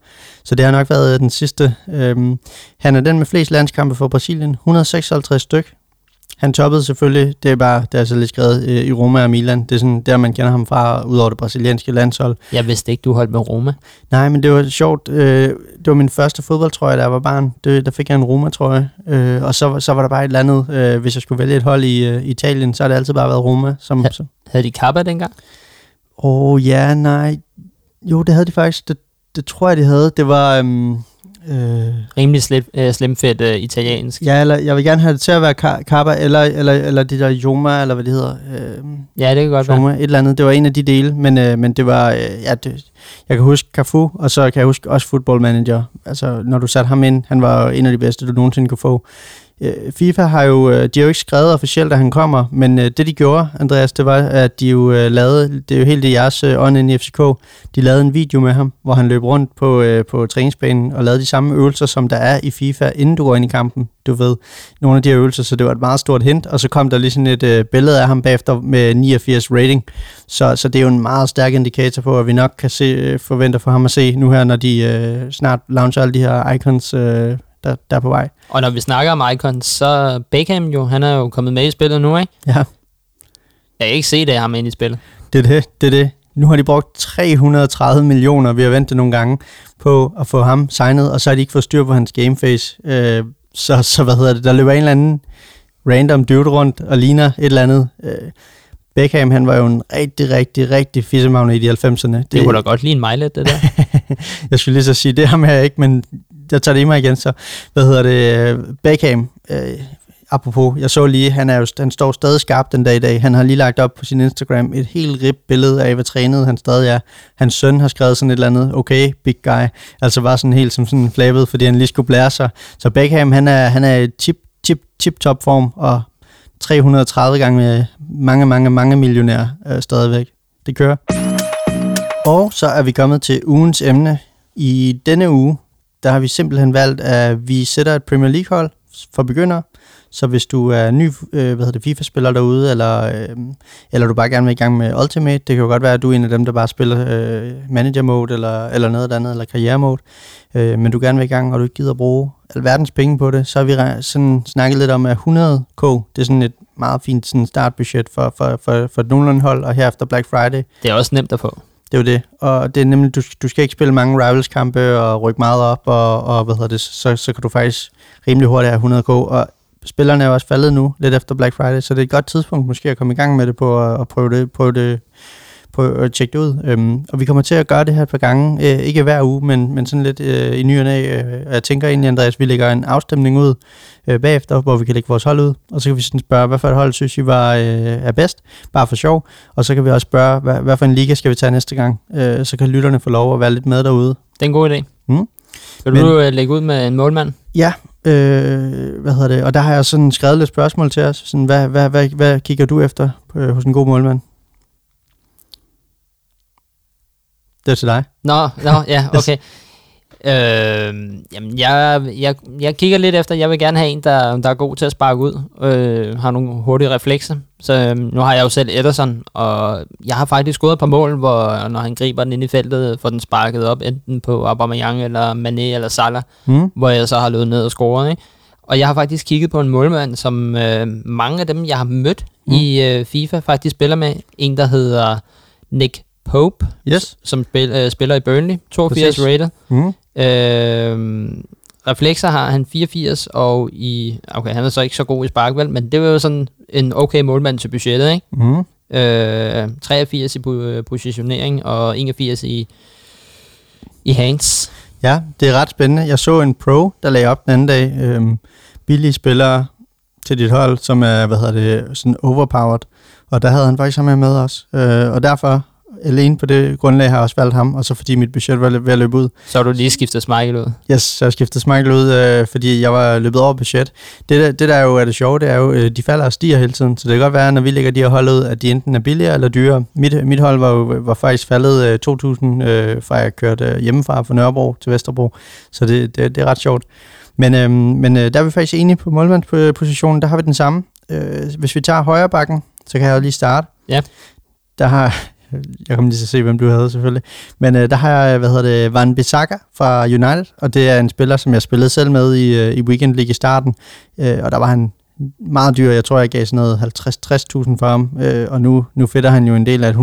Så det har nok været den sidste. Øhm, han er den med flest landskampe for Brasilien. 156 styk. Han toppede selvfølgelig, det er bare, det er så lidt skrevet øh, i Roma og Milan. Det er sådan der, man kender ham fra, ud over det brasilianske landshold. Jeg vidste ikke, du holdt med Roma. Nej, men det var sjovt. Øh, det var min første fodboldtrøje, da jeg var barn. Det, der fik jeg en Roma-trøje. Øh, og så, så var der bare et eller andet. Øh, hvis jeg skulle vælge et hold i øh, Italien, så har det altid bare været Roma. Som, som, Havde de Kappa dengang? Åh, oh, ja, nej. Jo, det havde de faktisk. Det, det tror jeg, de havde. Det var... Øhm, øh, Rimelig slim, øh, slimfedt øh, italiensk. ja, eller jeg vil gerne have det til at være Ka- Kappa, eller, eller, eller det der Joma, eller hvad det hedder. Øh, Ja, det kan godt være. Joma, et eller andet. Det var en af de dele, men, øh, men det var... Øh, ja, det, jeg kan huske Cafu, og så kan jeg huske også Football Manager. Altså, når du satte ham ind, han var en af de bedste, du nogensinde kunne få. FIFA har jo, øh, de har jo ikke skrevet officielt, at han kommer, men øh, det de gjorde, Andreas, det var, at de jo øh, lavede, det er jo helt i jeres ånd inde i FCK, de lavede en video med ham, hvor han løb rundt på, på træningsbanen og lavede de samme øvelser, som der er i FIFA, inden du går ind i kampen, du ved, nogle af de her øvelser, så det var et meget stort hint, og så kom der lige sådan et øh, billede af ham bagefter med 89 rating, så, så det er jo en meget stærk indikator på, at vi nok kan se, forvente for ham at se nu her, når de øh, snart launcher alle de her icons, øh, der, der er på vej. Og når vi snakker om Icons, så Beckham jo, han er jo kommet med i spillet nu, ikke? Ja. Jeg kan ikke se det ham inde i spillet. Det er det, det er det. Nu har de brugt 330 millioner, vi har ventet nogle gange, på at få ham signet, og så har de ikke fået styr på hans gameface. Øh, så, så hvad hedder det, der løber en eller anden random dude rundt og ligner et eller andet. Øh, Beckham, han var jo en rigtig, rigtig, rigtig fissemagnet i de 90'erne. Det, det kunne da godt lide en Mejlet, det der. [LAUGHS] jeg skulle lige så sige, det ham her ikke, men jeg tager det i mig igen, så hvad hedder det, øh, Beckham, øh, apropos, jeg så lige, han, er jo, han står stadig skarp den dag i dag, han har lige lagt op på sin Instagram et helt rip billede af, hvor trænet han stadig er. Hans søn har skrevet sådan et eller andet, okay, big guy, altså var sådan helt som sådan flabet, fordi han lige skulle blære sig. Så Beckham, han er, han er tip, tip, tip top form, og 330 gange med mange, mange, mange millionærer øh, stadigvæk. Det kører. Og så er vi kommet til ugens emne. I denne uge, der har vi simpelthen valgt, at vi sætter et Premier League-hold for begyndere. Så hvis du er ny øh, hvad hedder det, FIFA-spiller derude, eller, øh, eller du bare gerne vil i gang med Ultimate, det kan jo godt være, at du er en af dem, der bare spiller øh, Manager Mode, eller, eller noget andet, eller Karriere Mode, øh, men du gerne vil i gang, og du ikke gider bruge alverdens penge på det, så har vi sådan snakket lidt om, at 100k, det er sådan et meget fint sådan startbudget for, for, for, for et nogenlunde hold, og herefter Black Friday, Det er også nemt at få det er jo det. Og det er nemlig, du, du skal ikke spille mange rivals-kampe og rykke meget op, og, og hvad hedder det, så, så kan du faktisk rimelig hurtigt have 100k. Og spillerne er jo også faldet nu, lidt efter Black Friday, så det er et godt tidspunkt måske at komme i gang med det på at, prøve det, prøve det, på at tjekke det ud. Øhm, og vi kommer til at gøre det her et par gange, øh, ikke hver uge, men, men sådan lidt øh, i ny og næ. Øh, jeg tænker egentlig, Andreas, vi lægger en afstemning ud øh, bagefter, hvor vi kan lægge vores hold ud, og så kan vi sådan spørge, hvad for et hold synes I var, øh, er bedst, bare for sjov, og så kan vi også spørge, hvad, hvad for en liga skal vi tage næste gang, øh, så kan lytterne få lov at være lidt med derude. Det er en god idé. Mm. Vil Men- du øh, lægge ud med en målmand? Ja, øh, hvad hedder det, og der har jeg sådan skrevet lidt spørgsmål til os, sådan, hvad, hvad, hvad, hvad kigger du efter øh, hos en god målmand? Det er til dig. Nå, nå ja, okay. [LAUGHS] Øh, jamen, jeg, jeg, jeg kigger lidt efter, jeg vil gerne have en, der, der er god til at sparke ud, øh, har nogle hurtige reflekser. Så øh, nu har jeg jo selv Ederson, og jeg har faktisk scoret et par mål, hvor når han griber den ind i feltet, får den sparket op, enten på Aubameyang eller Mané eller Salah, Mm. hvor jeg så har løbet ned og scoret. Ikke? Og jeg har faktisk kigget på en målmand, som øh, mange af dem, jeg har mødt mm. i øh, FIFA, faktisk spiller med. En, der hedder Nick Pope, Yes. som spil, øh, spiller i Burnley, 82 Præcis. rated. Mm. Øh, reflekser har han 84, og i, okay, han er så ikke så god i sparkvalg, men det var jo sådan en okay målmand til budgettet, ikke? Mm. Øh, 83 i po- positionering, og 81 i, i hands. Ja, det er ret spændende. Jeg så en pro, der lagde op den anden dag, øhm, billige spillere til dit hold, som er, hvad hedder det, sådan overpowered. Og der havde han faktisk ham med med os. Øh, og derfor, alene på det grundlag, har jeg også valgt ham, og så fordi mit budget var ved at løbe ud. Så har du lige skiftet Michael ud. Yes, så jeg skiftede Michael ud, øh, fordi jeg var løbet over budget. Det der, det der jo er det sjove, det er jo, øh, de falder og stiger hele tiden. Så det kan godt være, når vi lægger de her hold ud, at de enten er billigere eller dyrere. Mit, mit hold var, jo, var faktisk faldet øh, 2.000, øh, fra jeg kørte øh, hjemmefra fra Nørrebro til Vesterbro. Så det, det, det er ret sjovt. Men, øh, men øh, der er vi faktisk enige på målmandspositionen. Der har vi den samme. Øh, hvis vi tager højre bakken, så kan jeg jo lige starte. Ja. Der har, jeg kommer lige til at se, hvem du havde selvfølgelig. Men øh, der har jeg, hvad hedder det, Van Bissaka fra United, og det er en spiller, som jeg spillede selv med i, øh, i Weekend League i starten, øh, og der var han meget dyr. Jeg tror, jeg gav sådan noget 50-60.000 for ham, øh, og nu, nu fedter han jo en del af et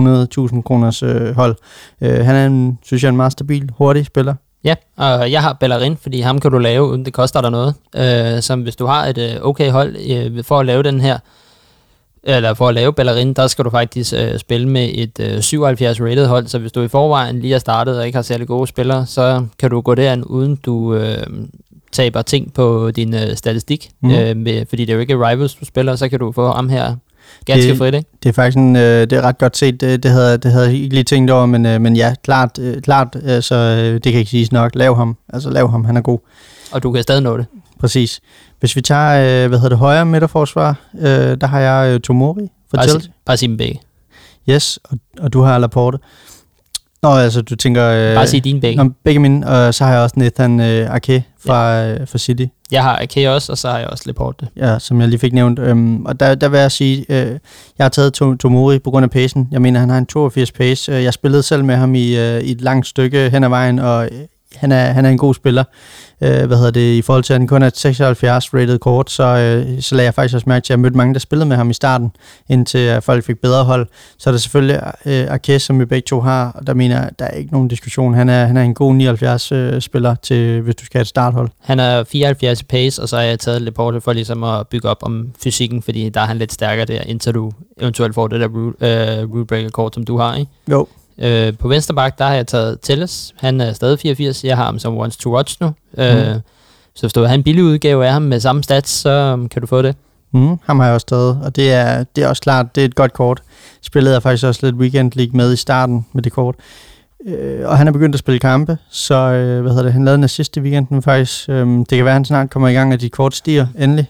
100.000 kroners øh, hold. Øh, han er en, synes jeg, en meget stabil, hurtig spiller. Ja, og jeg har Bellerin, fordi ham kan du lave, uden det koster dig noget. Øh, som hvis du har et øh, okay hold øh, for at lave den her, eller for at lave Bellerin, der skal du faktisk øh, spille med et øh, 77 rated hold, så hvis du i forvejen lige har startet og ikke har særlig gode spillere, så kan du gå derind, uden du øh, taber ting på din øh, statistik. Mm. Øh, med, fordi det er jo ikke Rivals, du spiller, så kan du få ham her ganske Det- frit, ikke? Det er faktisk en, øh, det er ret godt set. Det, det, havde, det havde jeg ikke lige tænkt over, men, øh, men ja, klart, øh, klart øh, så øh, det kan ikke siges nok. Lav ham. Altså lav ham, han er god. Og du kan stadig nå det. Præcis. Hvis vi tager, øh, hvad hedder det, højre midterforsvar, øh, der har jeg øh, Tomori fra Bare, Chelsea. dem begge. Yes, og, og du har Laporte. Nå, altså du tænker... Øh, Bare sig dine begge. Nå, begge mine, og så har jeg også Nathan øh, Ake fra, ja. øh, fra City, Jeg har Ake også, og så har jeg også Leporte. ja, som jeg lige fik nævnt. Øhm, og der, der vil jeg sige, øh, jeg har taget To- Tomori på grund af pacen. Jeg mener, han har en 82 pace. Øh, Jeg spillede selv med ham i, øh, i et langt stykke hen ad vejen, og han er, han er en god spiller. Øh, hvad hedder det, i forhold til, at han kun er et 76 rated kort, så, øh, så lagde jeg faktisk også mærke til, at jeg mødte mange, der spillede med ham i starten, indtil øh, folk fik bedre hold. Så er der selvfølgelig øh, Arquez, som vi begge to har, og der mener der er ikke nogen diskussion. Han er, han er en god 79 øh, spiller, til, hvis du skal have et starthold. Han er 74 i pace, og så har jeg taget Leporte for ligesom at bygge op om fysikken, fordi der er han lidt stærkere der, indtil du eventuelt får det der rule, øh, rule breaker kort, som du har, ikke? Jo. Øh, på venstre bak, der har jeg taget Telles. Han er stadig 84. Jeg har ham som once to watch nu. Øh, Mhm. så hvis du vil have en billig udgave af ham med samme stats, så um, kan du få det. Mm, ham har jeg også taget, og det er, det er også klart, det er et godt kort. Spillede jeg faktisk også lidt Weekend League med i starten med det kort. Øh, og han er begyndt at spille kampe, så øh, hvad hedder det, han lavede en assist i weekenden faktisk. Øh, det kan være, at han snart kommer i gang, at de kort stiger endelig.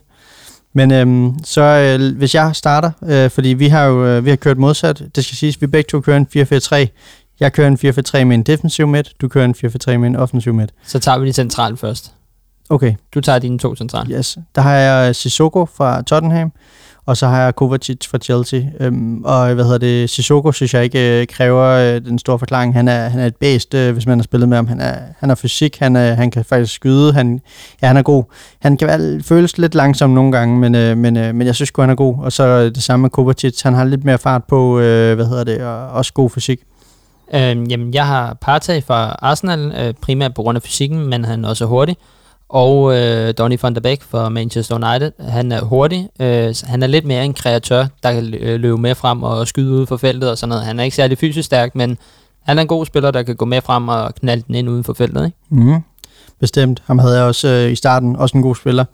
Men øhm, så øh, hvis jeg starter, øh, fordi vi har jo øh, vi har kørt modsat, det skal siges, vi begge to kører en 4-4-3. Jeg kører en 4-4-3 med en defensiv midt, du kører en 4-4-3 med en offensiv midt. Så tager vi de centralt først. Okay, Du tager dine to centralt. Yes. Der har jeg Sissoko fra Tottenham, og så har jeg Kovacic fra Chelsea. Øhm, og hvad hedder det, Sissoko synes jeg ikke øh, kræver øh, den store forklaring. Han er, han er et bæst, øh, hvis man har spillet med ham. Han er, han er fysik, han, er, han kan faktisk skyde, han, ja, han er god. Han kan være, føles lidt langsom nogle gange, men, øh, men, øh, men jeg synes godt han er god. Og så det samme med Kovacic, han har lidt mere fart på, øh, hvad hedder det, og også god fysik. Øhm, jamen, jeg har Partey fra Arsenal, øh, primært på grund af fysikken, men han er også hurtig. Og øh, Donny van der Beek for Manchester United, han er hurtig. Øh, han er lidt mere en kreatør, der kan øh, løbe med frem og skyde ud for feltet og sådan noget. Han er ikke særlig fysisk stærk, men han er en god spiller, der kan gå med frem og knalde den ind uden for feltet. Ikke? Mm, bestemt. Ham havde jeg også øh, i starten, også en god spiller.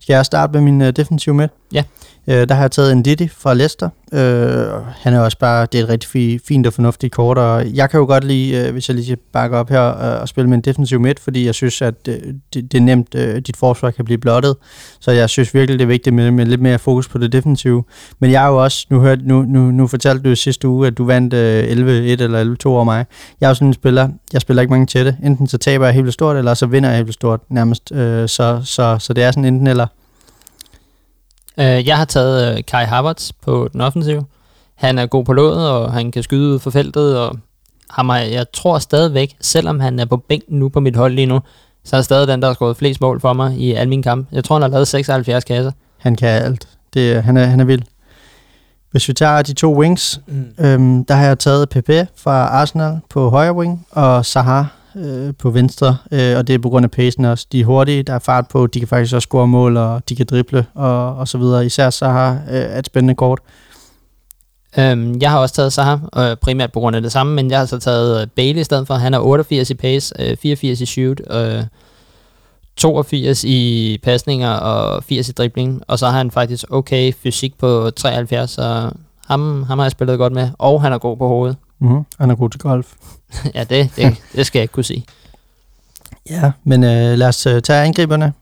Skal jeg starte med min øh, defensive midt? Ja. Øh, der har jeg taget en Diddy fra Leicester. Øh, han er også bare, det er et rigtig fint og fornuftigt kort, og jeg kan jo godt lide, øh, hvis jeg lige skal bakke op her, øh, og spille med en defensiv midt, fordi jeg synes, at øh, det, det er nemt, øh, dit forsvar kan blive blottet, så jeg synes virkelig, det er vigtigt med, med lidt mere fokus på det defensive. Men jeg er jo også, nu, hørte, nu, nu, nu fortalte du sidste uge, at du vandt øh, 11-1 eller 11-2 over mig. Jeg er jo sådan en spiller, jeg spiller ikke mange tætte. Enten så taber jeg helt stort, eller så vinder jeg helt stort nærmest. Øh, så, så, så det er sådan enten eller. Øh, jeg har taget øh, Kai Havertz på den offensive. Han er god på låget, og han kan skyde ud for feltet, og ham jeg tror stadigvæk, selvom han er på bænken nu på mit hold lige nu, så er stadig den, der har skåret flest mål for mig i alle mine kampe. Jeg tror, han har lavet 76 kasser. Han kan alt. Det, han, er, han er vild. Hvis vi tager de to wings, mm. øhm, der har jeg taget Pepe fra Arsenal på højre wing, og Sahar øh, på venstre, øh, og det er på grund af pacen også. De er hurtige, der er fart på, de kan faktisk også score mål, og de kan drible, og, og så videre. Især Sahar øh, er et spændende kort. Øhm, jeg har også taget Saha, øh, primært på grund af det samme, men jeg har så taget øh, Bailey i stedet for. Han er 88 i pace, øh, 84 i shoot, øh, 82 i pasninger og 80 i dribling, og så har han faktisk okay fysik på 73, så ham, ham har jeg spillet godt med, og han er god på hovedet. Mm-hmm. Han er god til golf. [LAUGHS] ja, det, det, det skal jeg ikke kunne sige. Ja, men øh, lad os øh, tage angriberne.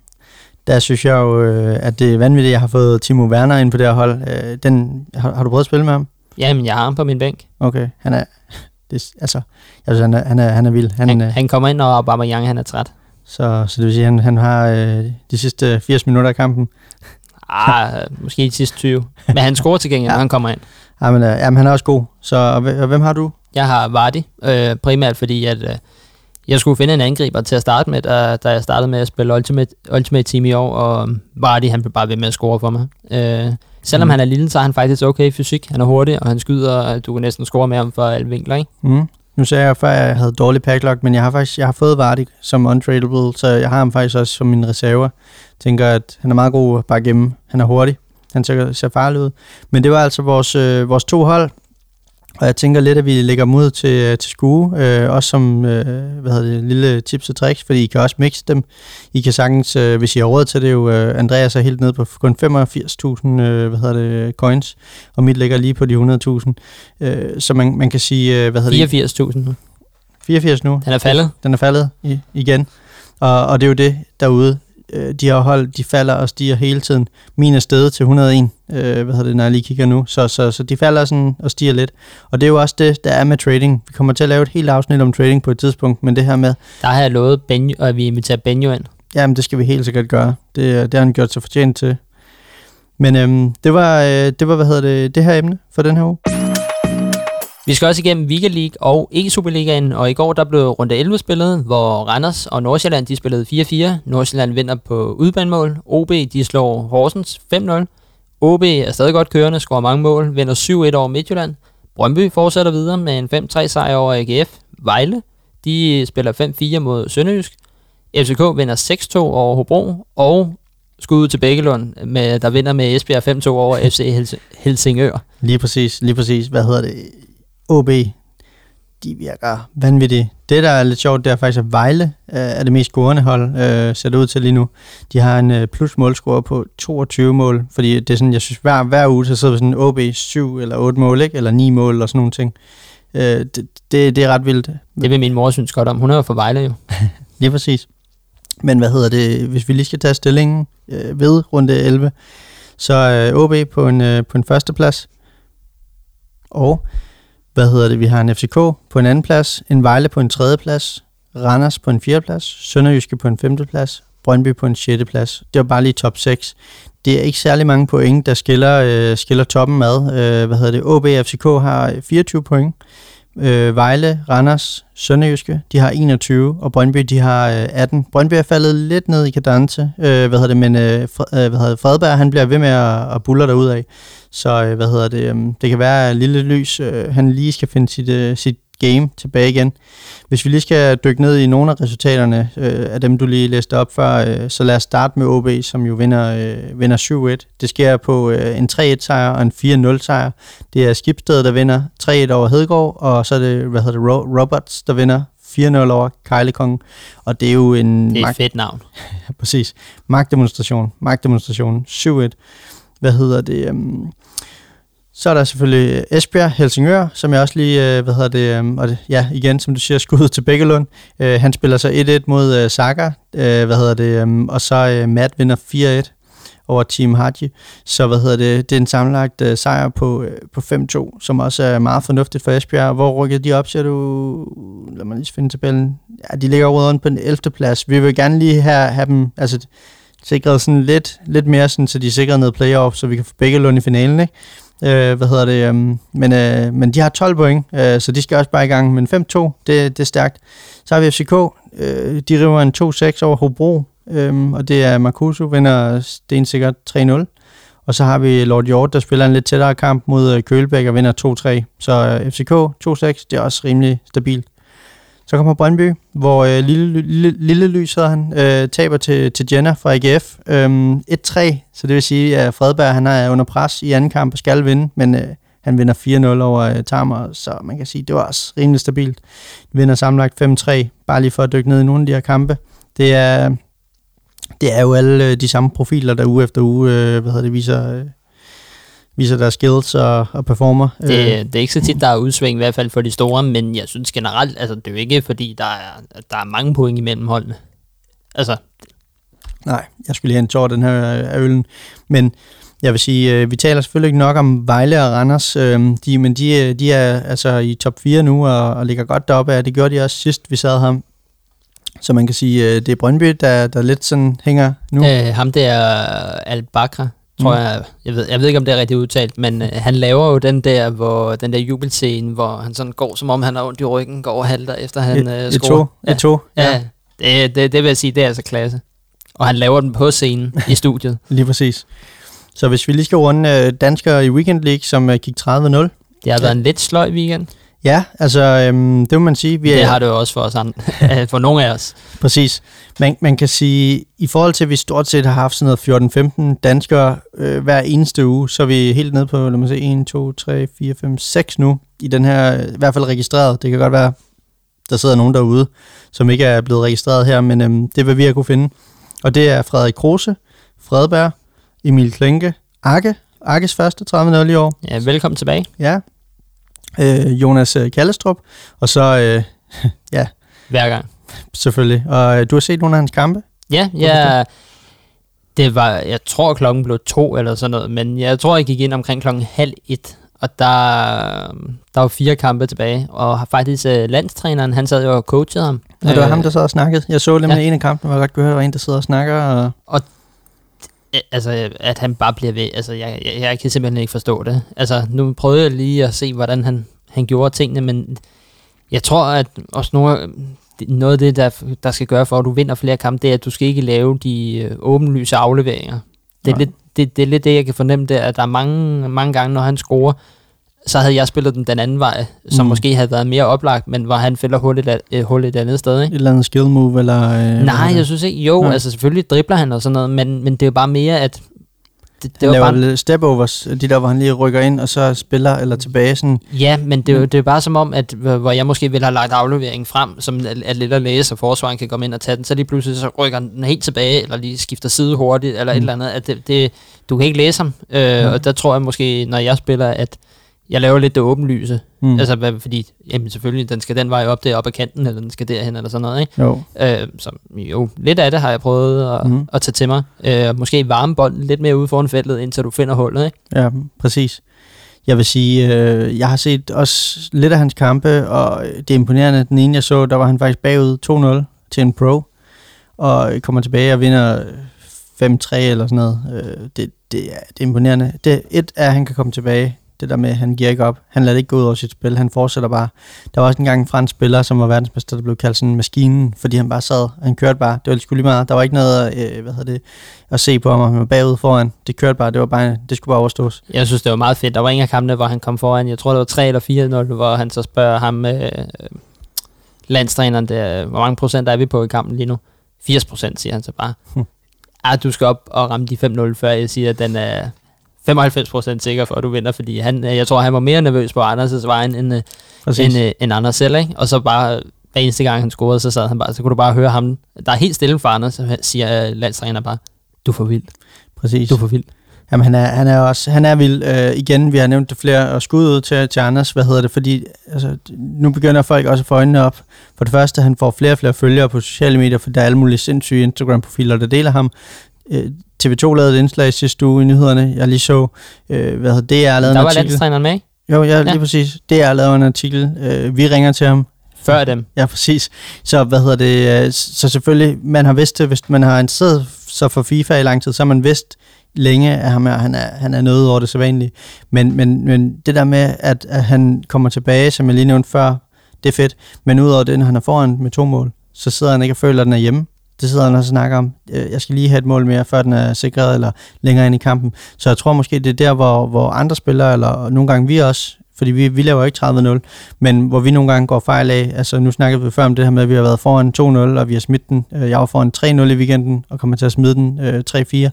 Der synes jeg jo, øh, at det er vanvittigt, at jeg har fået Timo Werner ind på det her hold. Øh, den, har, har du prøvet at spille med ham? Jamen, jeg har ham på min bænk. Okay, han er... [LAUGHS] Det, altså, jeg synes, han er, han er, han er vild. Han, Han, øh, han kommer ind, når Aubameyang han er træt. så, så det vil sige, at han, han har øh, de sidste 80 minutter af kampen. Ah, måske de sidste 20. Men han scorer til gengæld, Ja. når han kommer ind. Ja, men, øh, jamen, han er også god. Så og, hve- og hvem har du? Jeg har Vardy, øh, primært fordi, at øh, jeg skulle finde en angriber til at starte med, da, da jeg startede med at spille Ultimate, Ultimate Team i år, og Vardy, han blev bare ved med at score for mig. Øh, selvom Mm. han er lille, så er han faktisk okay i fysik. Han er hurtig, og han skyder, og du kan næsten score med ham fra alle vinkler, ikke? Mm. Nu sagde jeg før, at jeg havde dårlig packlock, men jeg har faktisk jeg har fået Vardy som untradable, så jeg har ham faktisk også som min reserve. Tænker, at han er meget god bare gemme. Han er hurtig. Han ser, ser farlig ud. Men det var altså vores, øh, vores to hold, og jeg tænker lidt, at vi lægger ud til, til skue, øh, også som øh, hvad hedder det, lille tips og tricks, fordi I kan også mixe dem. I kan sagtens, øh, hvis I har råd til det, jo, øh, Andreas er helt nede på kun 85.000 øh, hvad hedder det, coins, og mit ligger lige på de 100.000. Øh, så man, man kan sige, øh, hvad hedder det? 84.000. 84 nu. Han er faldet. Den er faldet i, igen. Og, og det er jo det derude. Øh, De her hold, de falder og stiger hele tiden. Min er stedet til 101, øh, hvad hedder det, når jeg lige kigger nu. Så, så, så de falder sådan og stiger lidt. Og det er jo også det, der er med trading. Vi kommer til at lave et helt afsnit om trading på et tidspunkt, men det her med, Der har jeg lovet Benjo, at vi inviterer Benjo ind. jamen det skal vi helt sikkert gøre. Det, det har han gjort sig fortjent til. Men øhm, det, var, øh, det var, hvad hedder det, det her emne for den her uge. Vi skal også igennem Viga League og E-Superligaen, og i går der blev runde 11 spillet, hvor Randers og Nordsjælland de spillede 4-4. Nordsjælland vinder på udbanemål. OB de slår Horsens 5-0. OB er stadig godt kørende, scorer mange mål, vinder 7-1 over Midtjylland. Brøndby fortsætter videre med en 5-3 sejr over AGF. Vejle de spiller 5-4 mod Sønderjysk. FCK vinder 6-2 over Hobro, og skud til Bækkelund, med, der vinder med Esbjerg 5-2 over FC Helsingør. Lige præcis, lige præcis. Hvad hedder det? OB, de virker vanvittige. Det, der er lidt sjovt, det er faktisk, at Vejle øh, er det mest scorende hold, øh, ser det ud til lige nu. De har en øh, plus målscore på 22 mål, fordi det er sådan, jeg synes, hver, hver uge, så sidder vi sådan OB 7 eller 8 mål, ikke? eller 9 mål, og sådan nogle ting. Øh, det, det, det er ret vildt. Det vil min mor synes godt om. Hun er jo fra Vejle jo. [LAUGHS] Lige præcis. Men hvad hedder det, hvis vi lige skal tage stillingen øh, ved runde 11, så øh, OB på en, øh, på en første plads. Og hvad hedder det, vi har en FCK på en anden plads, en Vejle på en tredje plads, Randers på en fjerde plads, Sønderjyske på en femte plads, Brøndby på en sjette plads. Det var bare lige top 6. Det er ikke særlig mange point, der skiller, øh, skiller toppen med. Øh, hvad hedder det? OB og FCK har 24 point. Øh, Vejle, Randers, Sønderjyske, de har 21, og Brøndby, de har øh, 18. Brøndby er faldet lidt ned i kadence, øh, hvad hedder det, men øh, Fred, øh, hvad hedder det, Fredberg, han bliver ved med at, at buller derud af. Så øh, hvad hedder det, øh, det kan være, at Lille Lys, øh, han lige skal finde sit, øh, sit game tilbage igen. Hvis vi lige skal dykke ned i nogle af resultaterne øh, af dem, du lige læste op før, øh, så lad os starte med OB, som jo vinder, øh, vinder 7-1. Det sker på øh, en 3-1-sejr og en 4-0 sejr. Det er Skibsted, der vinder 3-1 over Hedegaard, og så er det, hvad hedder det, Ro- Roberts, der vinder 4-0 over Kejlekong. Og det er jo en... Det er et fedt navn. Ja, [LAUGHS] præcis. Magtdemonstration. Magtdemonstration. 7-1. Hvad hedder det? Um, så er der selvfølgelig øh, Esbjerg, Helsingør, som jeg også lige, øh, hvad hedder det, øhm, og det, ja, igen, som du siger, skuddet til Bækkelund. Øh, han spiller så 1-1 mod uh, Saga, hvad hedder det, øhm, og så Matt vinder 4-1 over Team Haji. Så hvad hedder det, det er en sammenlagt sejr på, på 5-2, som også er meget fornuftigt for Esbjerg. Hvor rykker de op, siger du? Lad mig lige finde tabellen. Ja, de ligger overhovedet på den 11. plads. Vi vil gerne lige have, have dem, altså sikret sådan lidt, lidt mere, sådan, så de er sikret noget playoff, så vi kan få Bækkelund i finalen, ikke? Øh, hvad hedder det? Um, men, øh, men de har 12 point, øh, så de skal også bare i gang. Men 5-2, det, det er stærkt. Så har vi FCK. Øh, de river en 2-6 over Hobro, øh, og det er Marcuso, vinder stensikkert 3-0. Og så har vi Lord Hjort, der spiller en lidt tættere kamp mod øh, Kølbæk og vinder 2-3. Så øh, FCK 2-6, det er også rimelig stabilt. Så kommer Brøndby, hvor øh, Lille, Lille, Lille Lys hedder han, øh, taber til, til Jenner fra AGF. Øhm, 1-3, så det vil sige, at Fredberg han er under pres i anden kamp og skal vinde, men øh, han vinder 4-0 over øh, Tarmer, så man kan sige, det var også rimelig stabilt. De vinder sammenlagt 5-3, bare lige for at dykke ned i nogle af de her kampe. Det er, det er jo alle øh, de samme profiler, der uge efter uge øh, hvad hedder det, viser, øh, viser deres skills og, og performer. Øh, Det, det er ikke så tit, der er udsving, i hvert fald for de store, men jeg synes generelt, altså det er jo ikke, fordi der er, der er mange point imellem holdene. Altså, Nej, jeg skulle lige have en tår den her øh, af øllen. Men jeg vil sige, øh, vi taler selvfølgelig ikke nok om Vejle og Randers, øh, de, men de, de er altså i top 4 nu og, og ligger godt deroppe af. Det gjorde de også sidst, vi sad her. Så man kan sige, øh, det er Brøndby, der, der lidt sådan hænger nu. øh, ham der Al-Bakra, tror Mm. jeg, jeg ved, jeg ved ikke, om det er rigtigt udtalt, men øh, han laver jo den der, hvor, den der jubelscene, hvor han sådan går, som om han har ondt i ryggen, går og halter, efter han øh, et scorer. to, et to, Ja, ja. Det, det, det vil jeg sige, det er altså klasse. Og han laver den på scenen i [LAUGHS] studiet. lige præcis. Så hvis vi lige skal runde øh, danskere i Weekend League, som øh, gik 30-0. Det har Ja. været en lidt sløj weekend. Ja, altså, øhm, det må man sige. Vi Det er, har det jo også for os andre, [LAUGHS] for nogle af os. Præcis. Man, man kan sige, i forhold til, at vi stort set har haft sådan noget 14-15 danskere øh, hver eneste uge, så er vi helt nede på, lad mig se, 1, 2, 3, 4, 5, 6 nu, i den her, i hvert fald registreret. Det kan godt være, der sidder nogen derude, som ikke er blevet registreret her, men øhm, det vil vi have kunne finde. Og det er Frederik Kruse, Fredberg, Emil Klenke, Akke, Akkes første 30 i år, Ja, velkommen tilbage. ja, øh, Jonas øh, Kallestrup, og så, øh, [LAUGHS] Hver gang. selvfølgelig, og øh, du har set nogle af hans kampe? Ja, ja. Det var, jeg tror klokken blev to eller sådan noget, men jeg tror, jeg gik ind omkring klokken halv et, og der, der var fire kampe tilbage, og faktisk uh, landstræneren, han sad jo og coachede ham. Ja, det var Øh, ham, der sad og snakkede. Jeg så nemlig ja. ja. en af kampene, hvor jeg godt kunne høre, der var en, der sidder og snakker. Og... øh, Altså, at han bare bliver ved, altså, jeg, jeg, jeg kan simpelthen ikke forstå det. Altså, nu prøvede jeg lige at se, hvordan han, han gjorde tingene, men jeg tror, at også noget, noget af det, der, der skal gøre for, at du vinder flere kampe, det er, at du skal ikke lave de øh, åbenlyse afleveringer. Det er, Nej. lidt, det, det er lidt det, jeg kan fornemme der, at der er mange, mange gange, når han scorer, så havde jeg spillet den den anden vej, som Mm. måske havde været mere oplagt, men hvor han fælder hul et, øh, hul et andet sted, ikke? Et eller andet skill move, eller... Øh, Nej, jeg synes ikke. Jo, Nej. altså selvfølgelig dribler han og sådan noget, men, men det er jo bare mere, at... Det, det Han var laver bare, step-overs, de der, hvor han lige rykker ind, og så spiller eller tilbage. Sådan. ja, men det, er jo- Mm. det er bare som om, at hvor jeg måske ville have lagt afleveringen frem, som er lidt at læse, og forsvaren kan komme ind og tage den, så lige pludselig så rykker den helt tilbage, eller lige skifter side hurtigt, eller mm. et eller andet. At det, det, du kan ikke læse ham, øh, Mm. og der tror jeg måske, når jeg spiller, at jeg laver lidt det åbenlyse. Mm. Altså, hvad- fordi, jamen selvfølgelig, den skal den vej op, der op ad kanten, eller den skal derhen, eller sådan noget, ikke? Jo. Øh, så jo, lidt af det har jeg prøvet at, mm. at tage til mig. Øh, måske varme bolden lidt mere ude foran feltet, indtil du finder hullet, ikke? Ja, præcis. Jeg vil sige, øh, jeg har set også lidt af hans kampe, og det er imponerende. Den ene, jeg så, der var han faktisk bagud 2-0 til en pro, og kommer tilbage og vinder 5-3 eller sådan noget. Øh, det, det, er, det er imponerende. Det, et er, at han kan komme tilbage. Det der med, at han giver ikke op. Han lader det ikke gå ud over sit spil. Han fortsætter bare. Der var også engang en fransk spiller, som var verdensmester, der blev kaldt sådan maskinen, fordi han bare sad. Han kørte bare. Det var sgu lige meget. Der var ikke noget øh, hvad hedder det, at se på ham, han var bagud foran. Det kørte bare. Det, var bare, det skulle bare overstås. Jeg synes, det var meget fedt. Der var ingen af kampene, hvor han kom foran. Jeg tror, det var 3 eller 4 0 hvor han så spørger ham, øh, landstræneren, der, hvor mange procent er vi på i kampen lige nu? 80 procent, siger han så bare. Hm. Ah, du skal op og ramme de 5-0, før jeg siger, at den er 95% sikker for, at du vinder, fordi han, jeg tror, han var mere nervøs på Anders' vej end, end, end, end Anders selv, ikke? Og så bare hver eneste gang han scorede, så sad han bare, så kunne du bare høre ham, der er helt stille for Anders, siger landstræner bare, du er for vild. Præcis. Du er for vild. Jamen, han er, han er også, han er vild. Øh, igen, vi har nævnt det flere, og skud ud til, til Anders, hvad hedder det, fordi altså, nu begynder folk også at få øjnene op. For det første, han får flere og flere følgere på sociale medier, for der er alle mulige sindssyge Instagram-profiler, der deler ham. Øh, TV2 lavede et indslag sidste uge i nyhederne, jeg lige så, øh, hvad hedder det, er lavet Der en var artikel. landstræneren med, ikke? Jo, ja, lige præcis. Det er lavet en artikel. Øh, vi ringer til ham. Før dem. Ja, præcis. Så hvad hedder det? øh, Så selvfølgelig, man har vidst det, hvis man har interesseret sig for FIFA i lang tid, så har man vidst længe, at ham er, han er, han er noget over det sædvanlige. Men, men, men det der med, at, at han kommer tilbage, som jeg lige nævnte før, det er fedt. Men udover det, når han er foran med to mål, så sidder han ikke og føler, at den er hjemme. Det sidder han og snakker om. Øh, jeg skal lige have et mål mere, før den er sikret, eller længere ind i kampen. Så jeg tror måske, det er der, hvor, hvor andre spillere, eller nogle gange vi også, fordi vi, vi laver ikke 30-0, men hvor vi nogle gange går fejl af. Altså nu snakkede vi før om det her med, at vi har været foran 2-0, og vi har smidt den. Øh, jeg var foran 3-0 i weekenden, og kommer til at smide den øh, 3-4,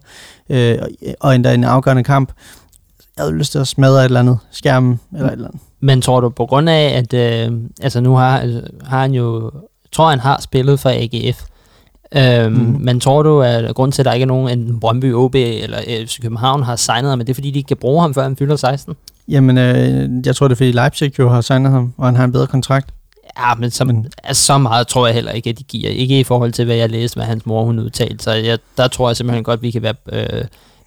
øh, og- og endda en afgørende kamp. Jeg havde lyst til at smadre et eller andet skærmen, eller et eller andet. Men tror du på grund af, at øh, altså nu har, altså, har han jo, tror han har spillet for AGF, øhm, mm. men tror du, at grund til, at der ikke er nogen, enten Brøndby, OB eller FC København har signet ham, er det fordi, de ikke kan bruge ham, før han fylder 16? Jamen, øh, jeg tror det er fordi Leipzig jo har signet ham, og han har en bedre kontrakt. Ja, men så, men. Altså, så meget tror jeg heller ikke, at de giver. Ikke i forhold til, hvad jeg læste, hvad hans mor hun udtalte. Så jeg, der tror jeg simpelthen godt, vi kan være, øh,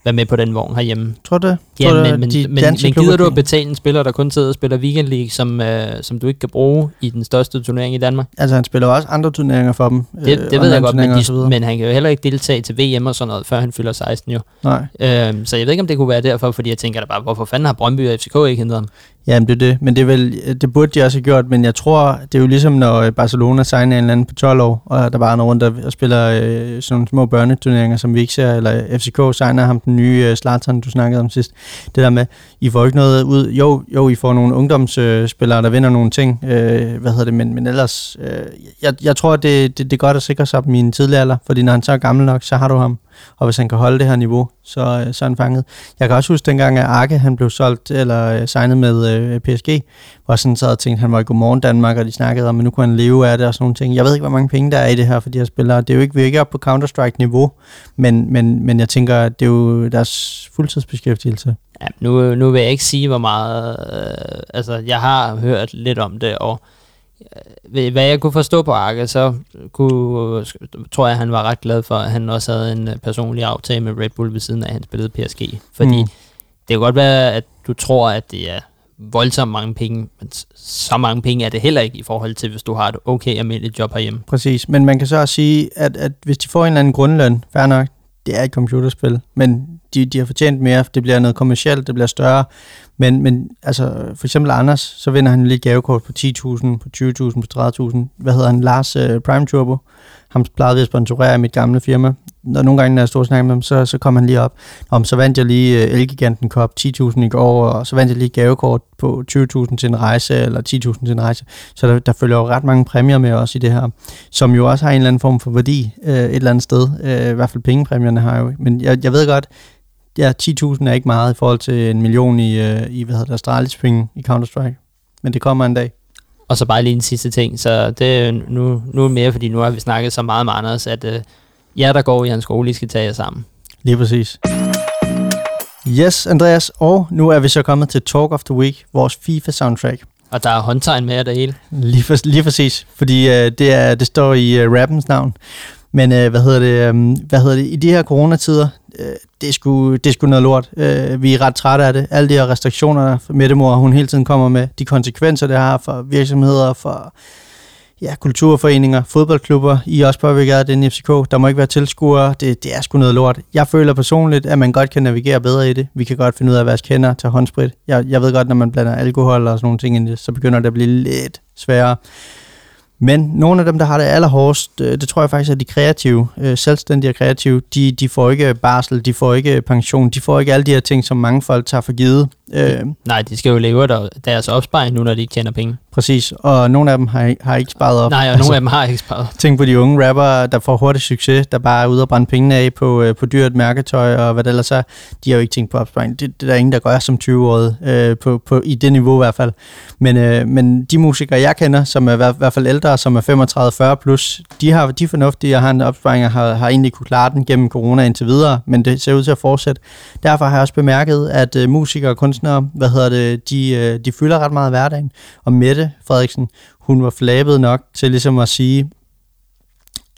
være med på den vogn herhjemme. Tror du det? Ja, tror men, men, de men, men gider du at betale en spiller, der kun sidder og spiller Weekend League, som, øh, som du ikke kan bruge i den største turnering i Danmark? Altså, han spiller også andre turneringer for dem. Det, det ved jeg godt, men, de, men han kan jo heller ikke deltage til VM og sådan noget, før han fylder 16 jo. Nej. Øhm, så jeg ved ikke, om det kunne være derfor, fordi jeg tænker da bare, hvorfor fanden har Brøndby og FCK ikke hentet ham? Jamen, det er det. Men det, er vel, det burde de også have gjort, men jeg tror, det er jo ligesom, når øh, Barcelona signer en eller anden på 12 år, og der bare er rundt og spiller øh, sådan nogle små børneturneringer, som vi ikke ser, eller FCK signer ham den nye øh, Zlatan, du snakkede om sidst. Det der med, I får ikke noget ud. Jo, jo I får nogle ungdomsspillere, der vinder nogle ting, øh, hvad hedder det, men, men ellers, øh, jeg, jeg tror, det, det, det er godt at sikre sig på min tidlig alder, fordi når han så er gammel nok, så har du ham. Og hvis han kan holde det her niveau, så, øh, så er han fanget. Jeg kan også huske dengang, at Arke han blev solgt eller øh, signet med øh, PSG, hvor jeg sådan sad og tænkte, han var i Godmorgen Danmark, og de snakkede om, at nu kunne han leve af det og sådan nogle ting. Jeg ved ikke, hvor mange penge der er i det her for de her spillere. Det er jo ikke, vi er ikke oppe på Counter-Strike-niveau, men, men, men jeg tænker, at det er jo deres fuldtidsbeskæftigelse. Ja, nu, nu vil jeg ikke sige, hvor meget... Øh, altså, jeg har hørt lidt om det, og øh, hvad jeg kunne forstå på Arke, så kunne, tror jeg, han var ret glad for, at han også havde en øh, personlig aftale med Red Bull ved siden af, at han spillede PSG. Fordi Mm. det kan godt være, at du tror, at det er voldsomt mange penge, men så mange penge er det heller ikke i forhold til, hvis du har et okay almindeligt job herhjemme. Præcis, men man kan så også sige, at, at hvis de får en eller anden grundløn, fair nok, det er et computerspil, men de, de har fortjent mere, det bliver noget kommercielt, det bliver større, men, men altså, for eksempel Anders, så vinder han lige gavekort på 10.000, på 20.000, på 30.000, hvad hedder han, Lars uh, Prime Turbo, ham plejede vi at sponsorere i mit gamle firma, Når nogle gange, når jeg stod og med ham, så, så kom han lige op. Om så vandt jeg lige uh, Elgiganten Cup 10.000 i går, og så vandt jeg lige gavekort på 20.000 til en rejse, eller 10.000 til en rejse. Så der, der følger jo ret mange præmier med også i det her, som jo også har en eller anden form for værdi øh, et eller andet sted. Øh, I hvert fald pengepræmierne har jo. Men jeg, jeg ved godt, ja, 10.000 er ikke meget i forhold til en million i, øh, i hvad hedder det, Astralis penge i Counter-Strike. Men det kommer en dag. Og så bare lige en sidste ting, så det er nu, nu er mere, fordi nu har vi snakket så meget med Anders, at øh, jer, der går i hans skole, I skal tage jer sammen. Lige præcis. Yes, Andreas, og nu er vi så kommet til Talk of the Week, vores FIFA-soundtrack. Og der er håndtegn med jer det hele. Lige, for, lige præcis, fordi øh, det, er, det står i øh, rappens navn. Men øh, hvad hedder det? Øh, hvad hedder det? I de her coronatider, øh, det, er sgu, det er sgu noget lort. Øh, vi er ret trætte af det. Alle de her restriktioner, Mette Mor, hun hele tiden kommer med, de konsekvenser, det har for virksomheder, for ja, kulturforeninger, fodboldklubber, I er også påvirket af den i FCK. Der må ikke være tilskuere. Det, det er sgu noget lort. Jeg føler personligt, at man godt kan navigere bedre i det. Vi kan godt finde ud af at vaske hænder, tage håndsprit. Jeg, jeg ved godt, når man blander alkohol og sådan nogle ting ind i det, så begynder det at blive lidt sværere. Men nogle af dem, der har det allerhårdest, øh, det tror jeg faktisk er de kreative, øh, selvstændige og kreative, de, de får ikke barsel, de får ikke pension, de får ikke alle de her ting, som mange folk tager for givet. Øh, Nej, de skal jo leve af deres opsparing nu, når de ikke tjener penge. Præcis, og nogle af dem har, har ikke sparet op. Nej, og altså, nogle af dem har ikke sparet Tænk på de unge rapper, der får hurtig succes, der bare er ude og brænde pengene af på, øh, på dyrt mærketøj og hvad det ellers er. De har jo ikke tænkt på opsparing. Det, det er der ingen, der gør som 20-årig, øh, på, på, i det niveau i hvert fald. Men, øh, men de musikere, jeg kender, som er i hvert fald ældre, som er 35-40 plus, de har de fornuftige og har en opsparing og har, har egentlig kunne klare den gennem corona indtil videre, men det ser ud til at fortsætte. Derfor har jeg også bemærket, at øh, musikere og kunstnere, hvad hedder det, de, øh, de fylder ret meget hverdagen. Og Mette Frederiksen, hun var flabet nok til ligesom at sige,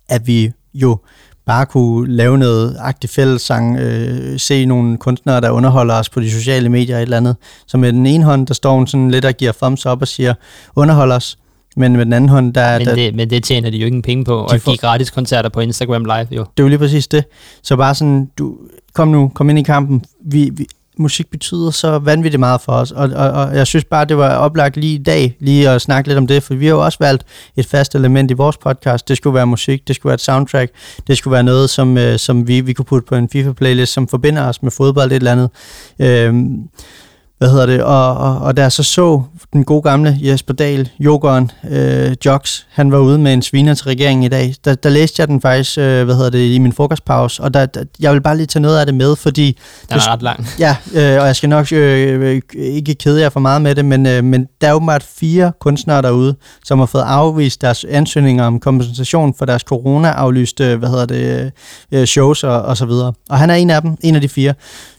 at vi jo bare kunne lave noget agtig fællessang, øh, se nogle kunstnere, der underholder os på de sociale medier og et eller andet. Så med den ene hånd, der står hun sådan lidt og giver thumbs up og siger, underhold os. Men med den anden hånd, der... Men, der, det, men det tjener de jo ikke penge på, og får, de gratis koncerter på Instagram Live jo. Det er jo lige præcis det. Så bare sådan, du, kom nu, kom ind i kampen. Vi, vi, musik betyder så vanvittigt meget for os, og, og, og jeg synes bare, det var oplagt lige i dag, lige at snakke lidt om det, for vi har jo også valgt et fast element i vores podcast. Det skulle være musik, det skulle være et soundtrack, det skulle være noget, som, øh, som vi, vi kunne putte på en FIFA-playlist, som forbinder os med fodbold, et eller andet. Øh, hvad hedder det, og, og, og da jeg så så den gode gamle Jesper Dahl, yogeren, øh, Jox, han var ude med en sviner til regeringen i dag, der, der læste jeg den faktisk, øh, hvad hedder det, i min frokostpause, og der, der, jeg vil bare lige tage noget af det med, fordi... Den er ret lang. Ja, øh, og jeg skal nok øh, ikke kede jer for meget med det, men, øh, men der er åbenbart fire kunstnere derude, som har fået afvist deres ansøgninger om kompensation for deres corona-aflyste, hvad hedder det, øh, shows og, og så videre. Og han er en af dem, en af de fire.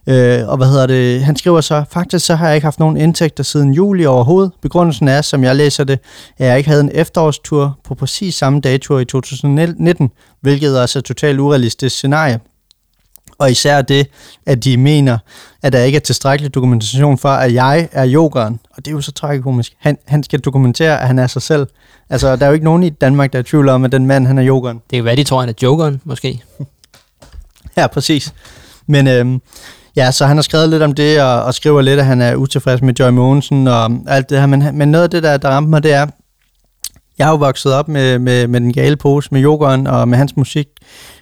Øh, og hvad hedder det, han skriver så, faktisk så har jeg ikke haft nogen indtægter siden juli overhovedet. Begrundelsen er, som jeg læser det, at jeg ikke havde en efterårstur på præcis samme dato i 2019, hvilket er altså et totalt urealistisk scenarie. Og især det, at de mener, at der ikke er tilstrækkelig dokumentation for, at jeg er yogeren. Og det er jo så tragikomisk. Han, han skal dokumentere, at han er sig selv. Altså, der er jo ikke nogen i Danmark, der er tvivl om, at den mand, han er yogeren. Det kan være, de tror, han er jokeren, måske. [LAUGHS] ja, præcis. Men øhm, Ja, så han har skrevet lidt om det, og, og skriver lidt, at han er utilfreds med Joy Mogensen og alt det her. Men, men noget af det, der, der ramte mig, det er, jeg har jo vokset op med, med, med den gale pose, med yoghurt og med hans musik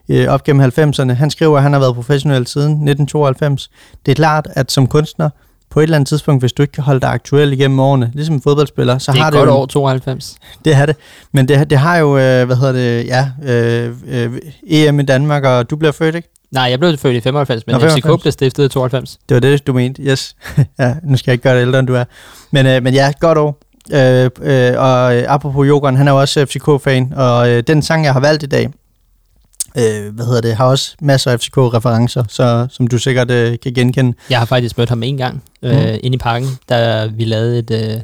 øh, op gennem 90'erne. Han skriver, at han har været professionel siden 1992. Det er klart, at som kunstner, på et eller andet tidspunkt, hvis du ikke kan holde dig aktuel igennem årene, ligesom en fodboldspiller, så har det... Det er godt år 92. Det er det. Men det, det har jo, øh, hvad hedder det, ja, øh, øh, EM i Danmark, og du bliver født, ikke? Nej, jeg blev født i 95, men Nå, 95. FCK blev stiftet i 92. Det var det, du mente, yes. [LAUGHS] ja, nu skal jeg ikke gøre det ældre, end du er. Men, øh, men ja, godt år. Øh, øh, og apropos Jokeren, han er jo også FCK-fan, og øh, den sang, jeg har valgt i dag, øh, hvad hedder det, har også masser af FCK-referencer, så, som du sikkert øh, kan genkende. Jeg har faktisk mødt ham en gang øh, mm. inde i parken, da vi lavede et, øh,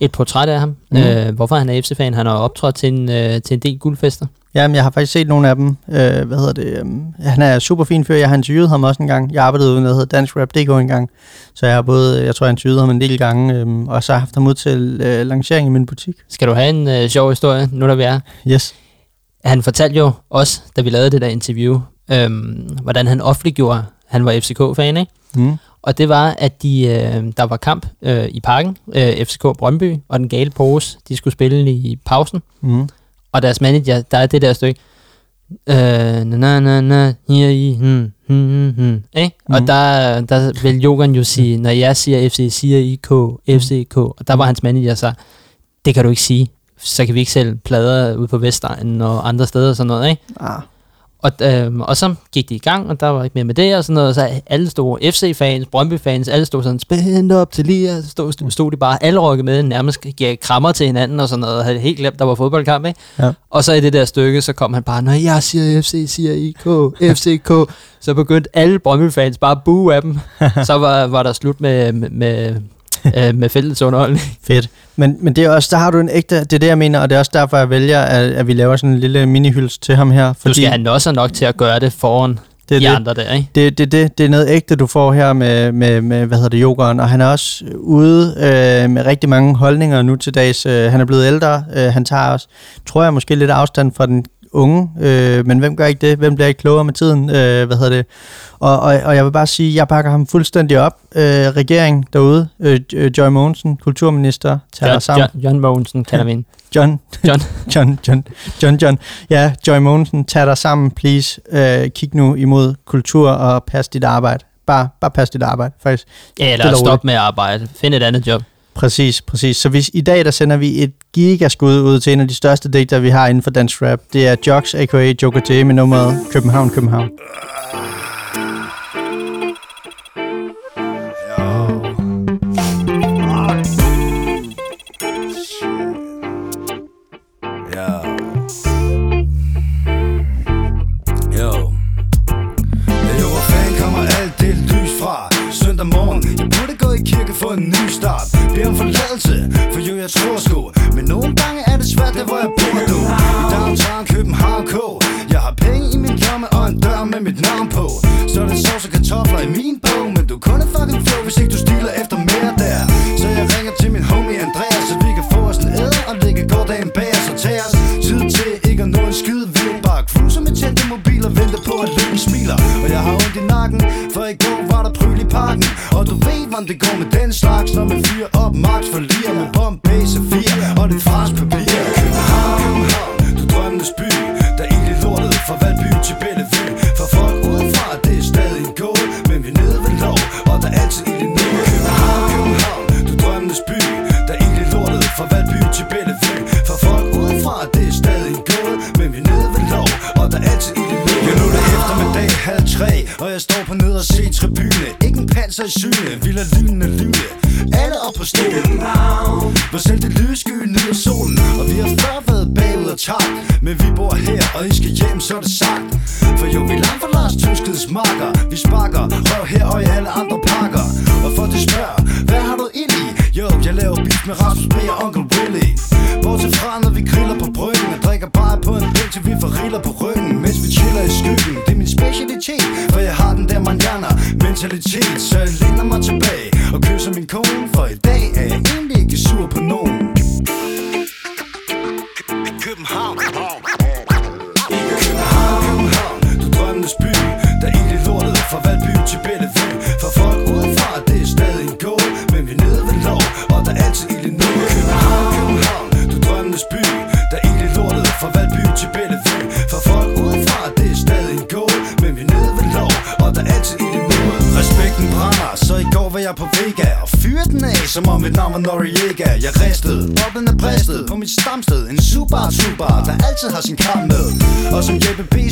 et portræt af ham. Mm. Øh, hvorfor han er FC-fan. Han har optrådt til en, øh, til en del guldfester. Jamen, jeg har faktisk set nogle af dem. Øh, hvad hedder det? Um, han er super fin fyr. Jeg har interviewet ham også en gang. Jeg arbejdede ude, der hedder Dansk Rap DK en gang. Så jeg har både, jeg tror, jeg har interviewet ham en del gange, um, og så har jeg haft ham ud til uh, lancering i min butik. Skal du have en uh, sjov historie, nu der vi er? Yes. Han fortalte jo også, da vi lavede det der interview, øhm, hvordan han offentliggjorde, han var FCK-fan, ikke? Mm. Og det var, at de, øh, der var kamp øh, i parken, øh, FCK Brøndby, og den gale pose, de skulle spille i pausen. Mm og deres manager, der er det der stykke, øh, na na na, hier i, hmm, hmm, hmm, hmm, eh? Mm. Og der, der vil Jogan jo sige, når jeg siger FC, siger I K, FCK, og der var hans manager så, det kan du ikke sige, så kan vi ikke sælge plader ud på Vestegnen og andre steder og sådan noget, ikke? Ah. Og, øhm, og så gik de i gang, og der var ikke mere med det, og sådan noget, så alle store FC-fans, Brøndby-fans, alle stod sådan, spændt op til lige, så stod, stod de bare alle rykket med, nærmest gav krammer til hinanden og sådan noget, og havde helt glemt, der var fodboldkamp, ikke? Ja. Og så i det der stykke, så kom han bare, når jeg siger FC, siger IK, [LAUGHS] FCK, så begyndte alle Brøndby-fans bare at bue af dem. [LAUGHS] så var, var der slut med, med [LAUGHS] øh, med fælles underholdning. Fedt. Men, men det er også, der har du en ægte, det er det, jeg mener, og det er også derfor, jeg vælger, at, at vi laver sådan en lille mini til ham her. Fordi, du skal have nosser nok til at gøre det foran Det er de det. andre der, ikke? Det, det, det, det er noget ægte, du får her med, med, med hvad hedder det, yogaen, og han er også ude øh, med rigtig mange holdninger nu til dags. Øh, han er blevet ældre, øh, han tager også, tror jeg, måske lidt afstand fra den unge, øh, men hvem gør ikke det? Hvem bliver ikke klogere med tiden? Øh, hvad hedder det? Og, og, og jeg vil bare sige, jeg bakker ham fuldstændig op. Øh, regeringen derude, øh, øh, Joy Mogensen, kulturminister, tager John, sammen. John, John Mogensen kalder vi hende. John. John. [LAUGHS] John, John, John, John. Ja, Joy Mogensen, tag dig sammen, please. Øh, kig nu imod kultur og pas dit arbejde. Bare, bare pas dit arbejde, faktisk. Ja, eller stop med at arbejde. Find et andet job. Præcis, præcis. Så hvis, i dag der sender vi et gigaskud ud til en af de største digter, vi har inden for dansk rap. Det er Jox, a.k.a. Joker J, med nummeret København, København.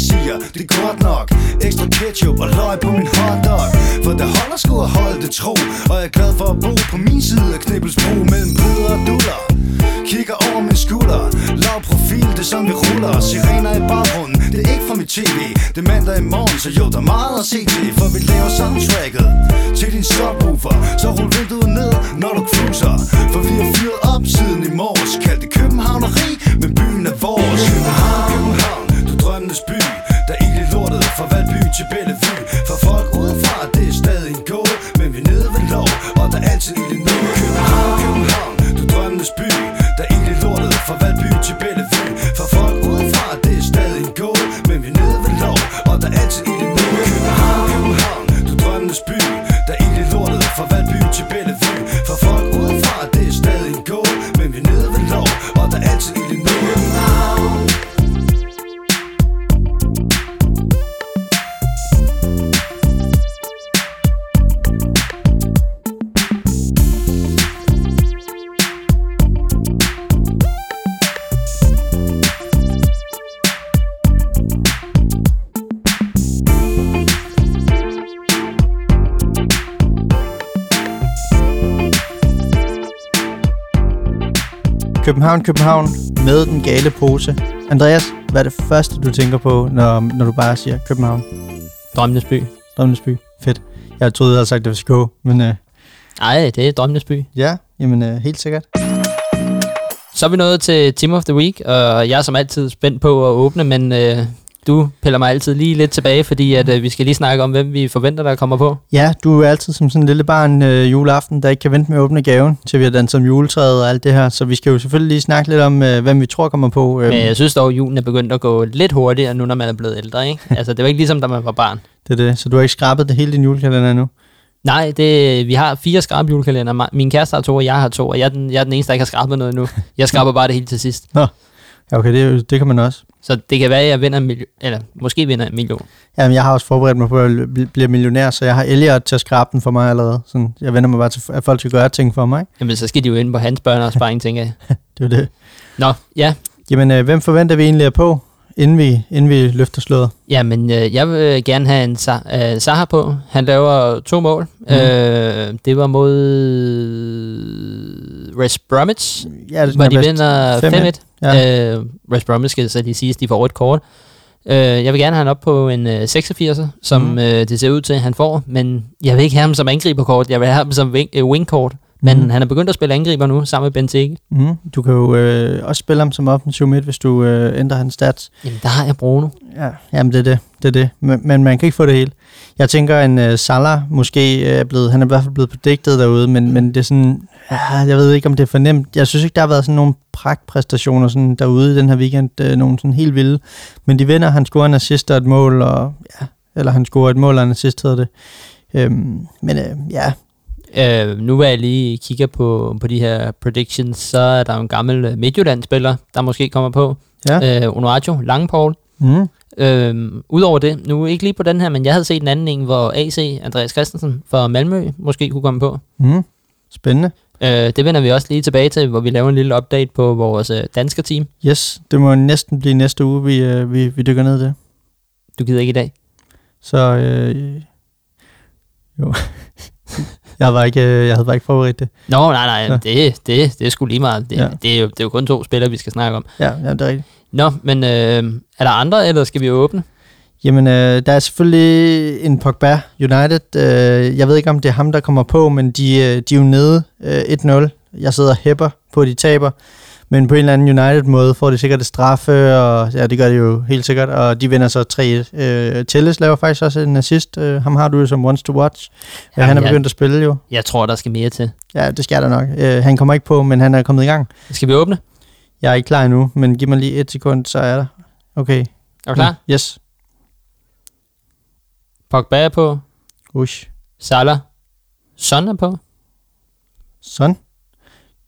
Siger, det er godt nok. Ekstra ketchup og løg på min hotdog. For der holder sgu at holde det tro Og jeg er glad for at bo på min side af Knibbelsbro Mellem bryder og duller. Kigger over min skulder Lav profil, det er som vi ruller. Sirener i baggrunden, det er ikke fra mit tv Det er mandag i morgen, så jo, der er meget at se til For vi laver soundtracket. Til din subwoofer Så rul vinduet ned, når du cruiser. For vi har fyret op siden i morges Kald det københavneri, men byen er vores. København, København, drømmenes by Der er egentlig lortet fra Valby til Bellevue. For folk udefra, det er stadig en gåde Men vi er nede ved lov, og der er altid ild i nu København, København med den gale pose. Andreas, hvad er det første, du tænker på, når, når du bare siger København? Drømmenes by. Drømmenes by. Fedt. Jeg troede, jeg havde sagt FCK, men øh, Nej, det er Drømmenes by. ja, jamen øh, helt sikkert. Så er vi nået til Team of the Week, og jeg er som altid spændt på at åbne, men øh, du piller mig altid lige lidt tilbage, fordi at, øh, vi skal lige snakke om, hvem vi forventer, der kommer på. Ja, du er altid som sådan en lille barn øh, juleaften, der ikke kan vente med at åbne gaven, til vi har danset om juletræet og alt det her. Så vi skal jo selvfølgelig lige snakke lidt om, øh, hvem vi tror kommer på. Øh, Men jeg synes dog, at julen er begyndt at gå lidt hurtigere, nu når man er blevet ældre. Ikke? Altså, det var ikke ligesom, da man var barn. [LAUGHS] det er det. Så du har ikke skrabet det hele din julekalender endnu? Nej, det, vi har fire skrab julekalender. Min kæreste har to, og jeg har to, og jeg er den, jeg er den eneste, der ikke har skrabet noget endnu. Jeg skraber bare det hele til sidst. Ja, okay, det, det kan man også. Så det kan være, at jeg vinder en million, eller måske vinder en million. Jamen, jeg har også forberedt mig på at bl- blive millionær, så jeg har Elliot til at skrabe den for mig allerede. Sådan, jeg vender mig bare til, at folk skal gøre ting for mig. Ikke? Jamen, så skal de jo ind på hans børneopsparing, tænker jeg. [LAUGHS] Det er det. Nå, ja. Jamen, øh, hvem forventer vi egentlig er på, inden vi, inden vi løfter slået? Jamen, øh, jeg vil gerne have en Sa- øh, Saha på. Han laver to mål. Mm. Øh, det var mod West Bromwich, Ja, det hvor de vinder 5-1. 5-1. Ja. Øh, West Bromwich skal så lige siges, de får et kort. Øh, jeg vil gerne have han op på en øh, 86'er, som mm. øh, det ser ud til, at han får. Men jeg vil ikke have ham som angriberkort. Jeg vil have ham som wing, øh, wingkort. Men Mhm. han er begyndt at spille angriber nu, sammen med Benteke. Mm. Du kan jo øh, også spille ham som offensiv midt, hvis du øh, ændrer hans stats. Jamen, der har jeg Bruno. Ja, jamen det er det. det, er det. Men, men man kan ikke få det hele. Jeg tænker, en uh, Salah måske øh, er blevet, han er i hvert fald blevet predicted derude, men, men det er sådan, ja, jeg ved ikke, om det er fornemt. Jeg synes ikke, der har været sådan nogle pragtpræstationer sådan derude i den her weekend, øh, nogle sådan helt vilde. Men de vinder, han scorer en assist og et mål, og, ja, eller han scorer et mål og en assist, hedder det. Øhm, men øh, ja, Øh, nu vil jeg lige kigge på, på de her predictions, så er der jo en gammel øh, Midtjylland-spiller, der måske kommer på. ja. Øh, Onoracho, Langpaul. Mm. Øh, Udover det, nu ikke lige på den her, men jeg havde set en anden en, hvor AC, Andreas Christensen fra Malmø, måske kunne komme på. Mm. Spændende. Øh, det vender vi også lige tilbage til, hvor vi laver en lille update på vores øh, danske team. Yes, det må næsten blive næste uge, vi, øh, vi, vi dykker ned i det. Du gider ikke i dag. Så øh, jo. Jeg, var ikke, øh, jeg havde bare ikke forberedt det. Nå, nej, nej, Ja. det, det, det er sgu lige meget. Det, Ja. ja. det, er jo, det er jo kun to spillere, vi skal snakke om. Ja, ja det er rigtigt. Nå, men øh, er der andre, eller skal vi åbne? Jamen, øh, der er selvfølgelig en Pogba United. Øh, jeg ved ikke, om det er ham, der kommer på, men de, øh, de er jo nede øh, 1-0. Jeg sidder og hæpper på, at de taber. Men på en eller anden United-måde får de sikkert et straffe, og ja, det gør de jo helt sikkert, og de vinder så 3-1. Øh, Telles laver faktisk også en assist. Øh, ham har du jo som wants to watch. Ja, Jamen, han er jeg- begyndt at spille jo. Jeg tror, der skal mere til. Ja, det skal der nok. Øh, han kommer ikke på, men han er kommet i gang. Skal vi åbne? Jeg er ikke klar endnu, men giv mig lige et sekund, så er der. Okay. Er du klar? Yes. Pogba er på. Ush. Salah. Son er på. Sådan.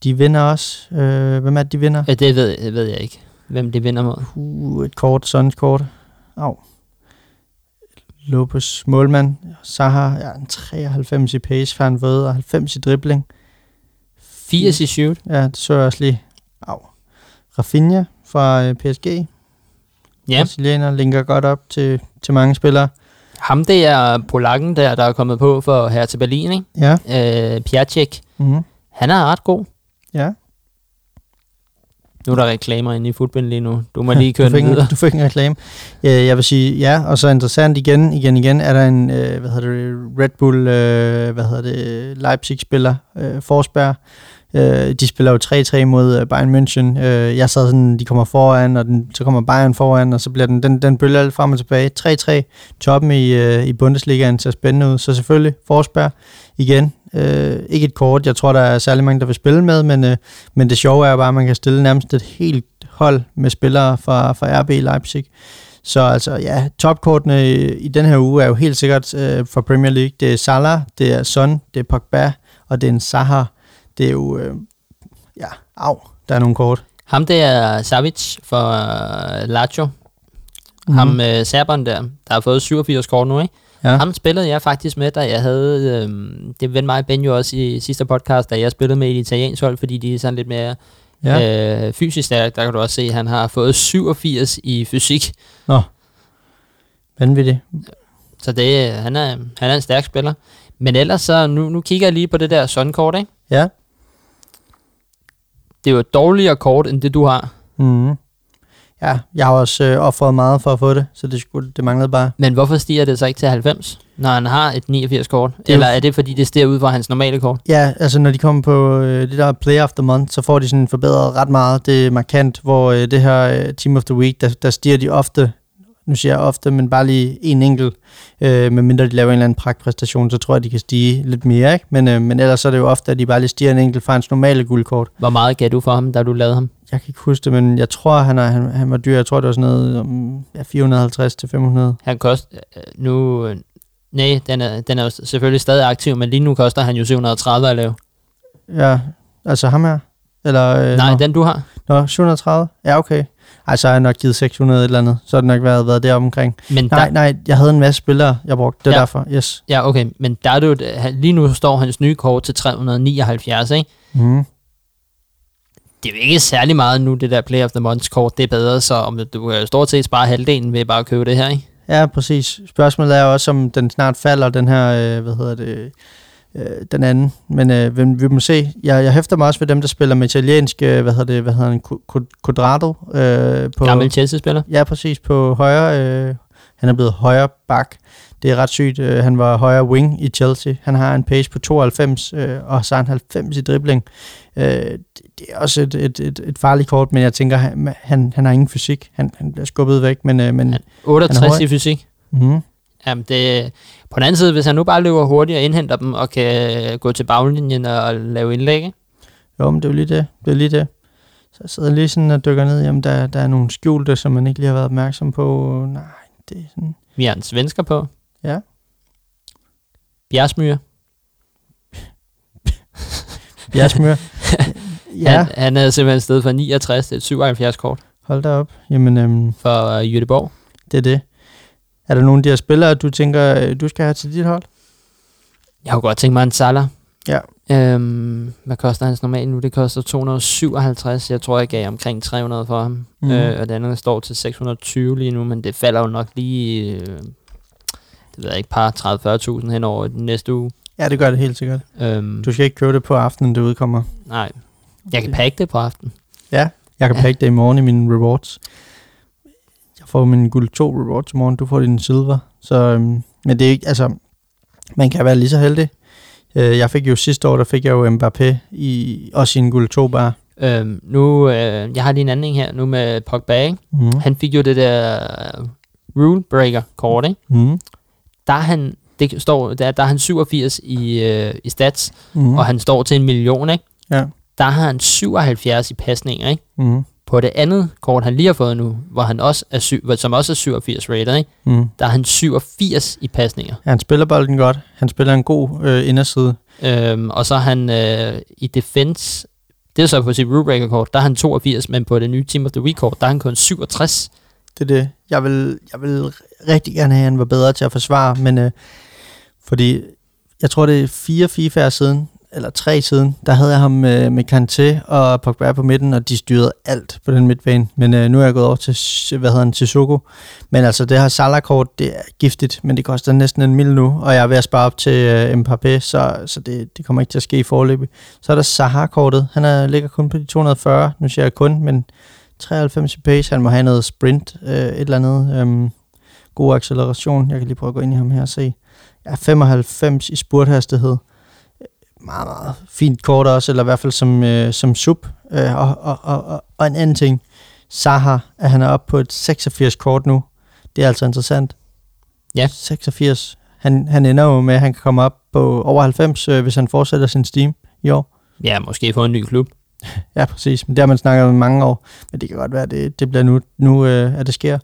De vinder også. Øh, hvem er det, de vinder? Ja, det ved, det ved jeg ikke, hvem det vinder mod. Uh, et kort, sådan et kort. Au. Lopez, målmand. Saha, ja, en 93 i pace, for han ved, og 90 i dribling. 80 i shoot. Ja, det så jeg også lige. Au. Rafinha fra øh, PSG. Ja, Brasilianer linker godt op til, til mange spillere. ham det er polakken der, der er kommet på for her til Berlin, ikke? Ja. Øh, Piatek. Mm-hmm. Han er ret god. Ja. Nu er der reklamer inde i fodbolden lige nu. Du må lige [LAUGHS] køre du, fik videre. du fik en reklame. Jeg vil sige ja, og så interessant igen, igen, igen, er der en, øh, hvad hedder det, Red Bull, øh, hvad hedder det, Leipzig-spiller, øh, Forsberg. Øh, de spiller jo 3-3 mod øh, Bayern München. Øh, jeg sad sådan, de kommer foran, og den, så kommer Bayern foran, og så bliver den, den, den bølger lidt frem og tilbage. 3-3, toppen i, øh, i Bundesligaen ser spændende ud. Så selvfølgelig Forsberg igen. Øh, ikke et kort, jeg tror, der er særlig mange, der vil spille med, men, øh, men det sjove er jo bare, at man kan stille nærmest et helt hold med spillere fra, fra RB Leipzig. Så altså, ja, topkortene i, i den her uge er jo helt sikkert øh, for Premier League. Det er Salah, det er Son, det er Pogba, og det er en Zaha. Det er jo, øh, ja, au, der er nogle kort. Ham der er Savic for uh, Lazio. Mm. Ham øh, serberen der, der har fået 87 kort nu, ikke? Ja. Ham spillede jeg faktisk med, da jeg havde... Øhm, det vendte mig og Ben jo også i sidste podcast, da jeg spillede med i et italiensk hold, fordi de er sådan lidt mere Ja. øh, fysisk stærke. Der kan du også se, at han har fået 87 i fysik. Vanvittigt. Så det, han, er, han er en stærk spiller. Men ellers så, nu, nu kigger jeg lige på det der Sun-kort, ikke? Ja. Det er jo et dårligere kort, end det du har. Mm. Ja, jeg har også øh, offret meget for at få det, så det, skulle, det manglede bare. Men hvorfor stiger det så ikke til 90, når han har et 89 kort? er jo- Eller er det, fordi det stiger ud fra hans normale kort? Ja, altså når de kommer på øh, det der Play of the Month, så får de sådan forbedret ret meget. Det er markant, hvor øh, det her øh, Team of the Week, der, der stiger de ofte nu siger jeg ofte, men bare lige en enkelt, øh, medmindre de laver en eller anden pragtpræstation, så tror jeg, de kan stige lidt mere, ikke? Men, øh, men ellers er det jo ofte, at de bare lige stiger en enkelt fra hans normale guldkort. Hvor meget gav du for ham, da du lavede ham? Jeg kan ikke huske det, men jeg tror, han, er, han, han var dyr. Jeg tror, det var sådan noget um, ja, 450 til 500. Han koster øh, nu... Øh, nej, den er, den er jo selvfølgelig stadig aktiv, men lige nu koster han jo 730 at lave. Ja, altså ham her? Eller, øh, Nej, nå. den du har. Nå, 730? Ja, okay. Ej, så har jeg nok givet 600 et eller andet. Så har det nok været, været derom omkring. Men Nej, der, nej, jeg havde en masse spillere, jeg brugte. Det er Ja. derfor, yes. Ja, okay, men der er det jo, lige nu står hans nye kort til 379, ikke? Mm. Det er jo ikke særlig meget nu, det der Play of the Month kort, det er bedre, så om du kan stort set spare halvdelen ved bare at købe det her, ikke? Ja, præcis. Spørgsmålet er også, om den snart falder, den her, øh, hvad hedder det, øh, den anden. Men øh, vi, vi må se. Jeg, jeg hæfter mig også ved dem, der spiller med italiensk, øh, hvad hedder det, hvad hedder han, Quadrado. Øh, på, Gammel Chelsea-spiller. Ja, præcis, på højre. Øh, han er blevet højre bak. Det er ret sygt. Øh, han var højre wing i Chelsea. Han har en pace på 92, øh, og så har han 90 i dribling. Øh, det, det er også et, et, et, et farligt kort, men jeg tænker, han, han, han har ingen fysik. Han, han bliver skubbet væk, men... Øh, men Han- 68 høj. i fysik. mm, Jamen det, på den anden side, hvis han nu bare løber hurtigt og indhenter dem, og kan gå til baglinjen og lave indlæg, ikke? Jo, men det er jo lige det. Det er lige det. Så jeg sidder lige sådan og dykker ned. Jamen, der, der er nogle skjulte, som man ikke lige har været opmærksom på. Nej, det er sådan... vi har en svensker på. Ja. Bjergsmyre. Jeg smør. Ja. Han, han er simpelthen sted fra 69 til et 77 kort hold da op. Jamen, øhm, for uh, Jødeborg. det er det. Er der nogle af de her spillere, du tænker, øh, du skal have til dit hold? Jeg har jo godt tænkt mig en Salah. Ja. Øhm, hvad koster hans normalt nu? Det koster 257. Jeg tror, jeg gav omkring 300 for ham. Mm. Øh, og det andet står til 620 lige nu, men det falder jo nok lige... Øh, det ved jeg ikke, par 30-40.000 hen over den næste uge. Ja, det gør det helt sikkert. Øhm, Du skal ikke købe det på aftenen, det udkommer. nej, jeg kan pakke det på aften. Ja, jeg kan Ja. pakke det i morgen i mine rewards. Får min guld 2 rewards i morgen, du får din silver. Så, øhm, men det er ikke, altså, man kan være lige så heldig. Øh, jeg fik jo sidste år, der fik jeg jo Mbappé i, også i en guld 2 bare. Øhm, nu, øh, jeg har lige en anden her nu med Pogba, ikke? Mm. Han fik jo det der rule breaker kort, ikke? Mm. Der er han, det står, der, der er han 87 i, øh, i stats, mm. og han står til en million, ikke? Ja. Der har han 77 i pasninger, ikke? Mm. På det andet kort, han lige har fået nu, hvor han også er syv, som også er 87 rated, ikke? Mm. Der er han 87 i pasninger. Ja, han spiller bolden godt. Han spiller en god øh, inderside. Øhm, og så er han øh, i defense, det er så på sit rule breaker kort, der er han 82, men på det nye Team of the Week kort, der er han kun 67. Det er det. Jeg vil, jeg vil rigtig gerne have, at han var bedre til at forsvare, men øh, fordi jeg tror, det er fire FIFA siden, eller tre siden, der havde jeg ham med, med Kanté og Pogba på midten, og de styrede alt på den midtbane. Men øh, nu er jeg gået over til, hvad hedder han, til Soko. Men altså, det her Salah-kort, det er giftigt, men det koster næsten en mil nu, og jeg er ved at spare op til øh, Mbappé, så, så det, det kommer ikke til at ske i forløbet. Så er der Sahar-kortet. Han er, ligger kun på de 240. Nu siger jeg kun, men 93 i pace. Han må have noget sprint, øh, et eller andet. øh, god acceleration. Jeg kan lige prøve at gå ind i ham her og se. Ja, 95 i spurthastighed. Meget, meget fint kort også, eller i hvert fald som, øh, som sub. Øh, og, og, og, og, og en anden ting. Saha, at han er oppe på et 86 kort nu. Det er altså interessant. Ja. 86. Han, han ender jo med, at han kan komme op på over 90, øh, hvis han fortsætter sin steam i år. Ja, måske få en ny klub. [LAUGHS] Ja, præcis. Men det har man snakket om i mange år. Men det kan godt være, at det, det bliver nu, nu øh, at det sker.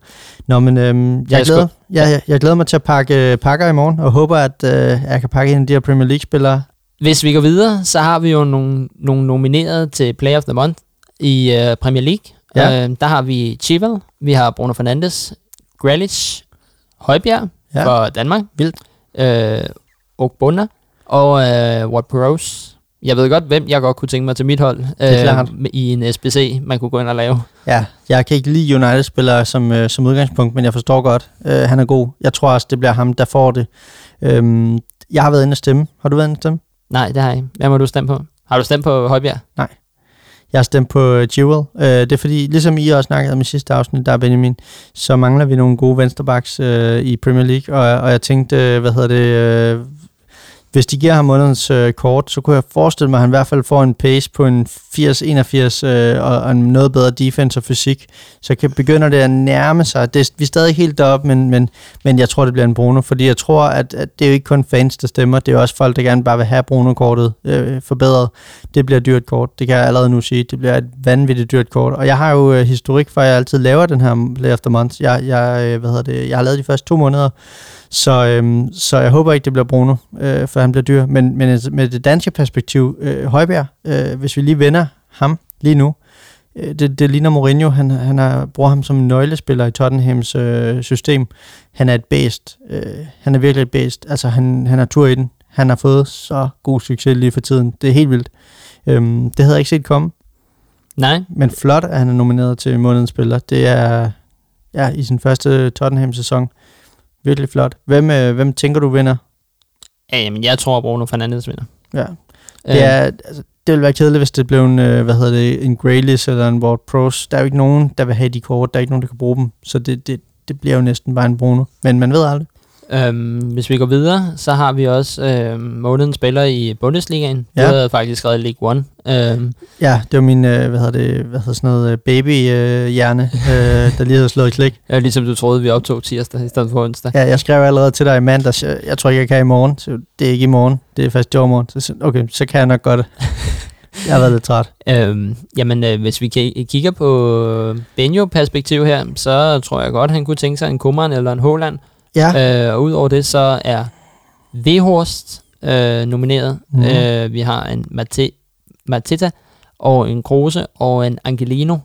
Nå, men øhm, jeg, jeg, glæder, ja, jeg, jeg glæder mig til at pakke pakker i morgen, og håber, at øh, jeg kan pakke en af de her Premier League-spillere. Hvis vi går videre, så har vi jo nogle, nogle nomineret til Player of the Month i uh, Premier League. Ja. Uh, der har vi Chival, vi har Bruno Fernandes, Grealish, Højbjerg Ja. for Danmark, Vildt. uh, Ogbonna og uh, What Rose. Jeg ved godt, hvem jeg godt kunne tænke mig til mit hold klart. i en SBC, man kunne gå ind og lave. Ja, jeg kan ikke lide United-spillere som, øh, som udgangspunkt, men jeg forstår godt, øh, han er god. Jeg tror også, det bliver ham, der får det. Øhm, jeg har været inde og stemme. Har du været inde og stemme? Nej, det har jeg ikke. Hvad må du stemme på? Har du stemt på Højbjerg? Jeg har stemt på øh, Jewel. Øh, det er fordi, ligesom I også snakkede om i sidste afsnit, der er Benjamin, så mangler vi nogle gode vensterbacks øh, i Premier League, og, og jeg tænkte, øh, hvad hedder det, øh, hvis de giver ham månedens øh, kort, så kunne jeg forestille mig, at han i hvert fald får en pace på en 80-81 øh, og, og en noget bedre defense og fysik. Så kan, begynder det at nærme sig. Det, vi er stadig helt deroppe, men, men, men jeg tror, det bliver en Bruno, fordi jeg tror, at, at det er jo ikke kun fans, der stemmer. Det er også folk, der gerne bare vil have Bruno-kortet øh, forbedret. Det bliver et dyrt kort. Det kan jeg allerede nu sige. Det bliver et vanvittigt dyrt kort. Og jeg har jo øh, historik for, at jeg altid laver den her Play After Month. Jeg, jeg, øh, hvad hedder det, jeg har lavet de første to måneder, så, øhm, så jeg håber ikke, det bliver Bruno, øh, for han bliver dyr. Men, men med det danske perspektiv, øh, Højbjerg, øh, hvis vi lige vender ham lige nu, øh, det, det ligner Mourinho, han, han har, bruger ham som nøglespiller i Tottenhams øh, system. Han er et bedst. Øh, han er virkelig et bedst. Altså, han, han har tur i den. Han har fået så god succes lige for tiden. Det er helt vildt. Øhm, det havde jeg ikke set komme. Nej. Men flot, at han er nomineret til månedens spiller. Det er ja, i sin første Tottenham-sæson. Virkelig flot. Hvem, øh, hvem tænker du vinder? Ja, jamen, jeg tror, at Bruno Fernandes vinder. Ja. Det, er, altså, det ville være kedeligt, hvis det blev en, øh, hvad hedder det, en Grealish eller en Ward Pros. Der er jo ikke nogen, der vil have de kort. Der er ikke nogen, der kan bruge dem. Så det, det, det bliver jo næsten bare en Bruno. Men man ved aldrig. Øhm, hvis vi går videre, så har vi også øhm, månedens spiller i Bundesligaen. Ja. Du havde faktisk skrevet League One. Øhm, Ja, det var min, øh, hvad hedder det, hvad hedder sådan noget, baby-hjerne, øh, der lige havde slået klik. [LAUGHS] ja, ligesom du troede, vi optog tirsdag i stedet for onsdag. Ja, jeg skrev allerede til dig i mandags, jeg, jeg tror ikke, jeg kan i morgen. Så det er ikke i morgen, det er først i overmorgen. Så, okay, så kan jeg nok godt det. [LAUGHS] Jeg har været lidt træt. Øhm, jamen, øh, hvis vi ki- kigger på Benjo-perspektiv her, så tror jeg godt, han kunne tænke sig en Kummeren eller en Håland. Ja, Øh, og udover det, så er Vehorst øh, nomineret. Mm. Øh, vi har en Mate- Mateta og en Kruse og en Angelino.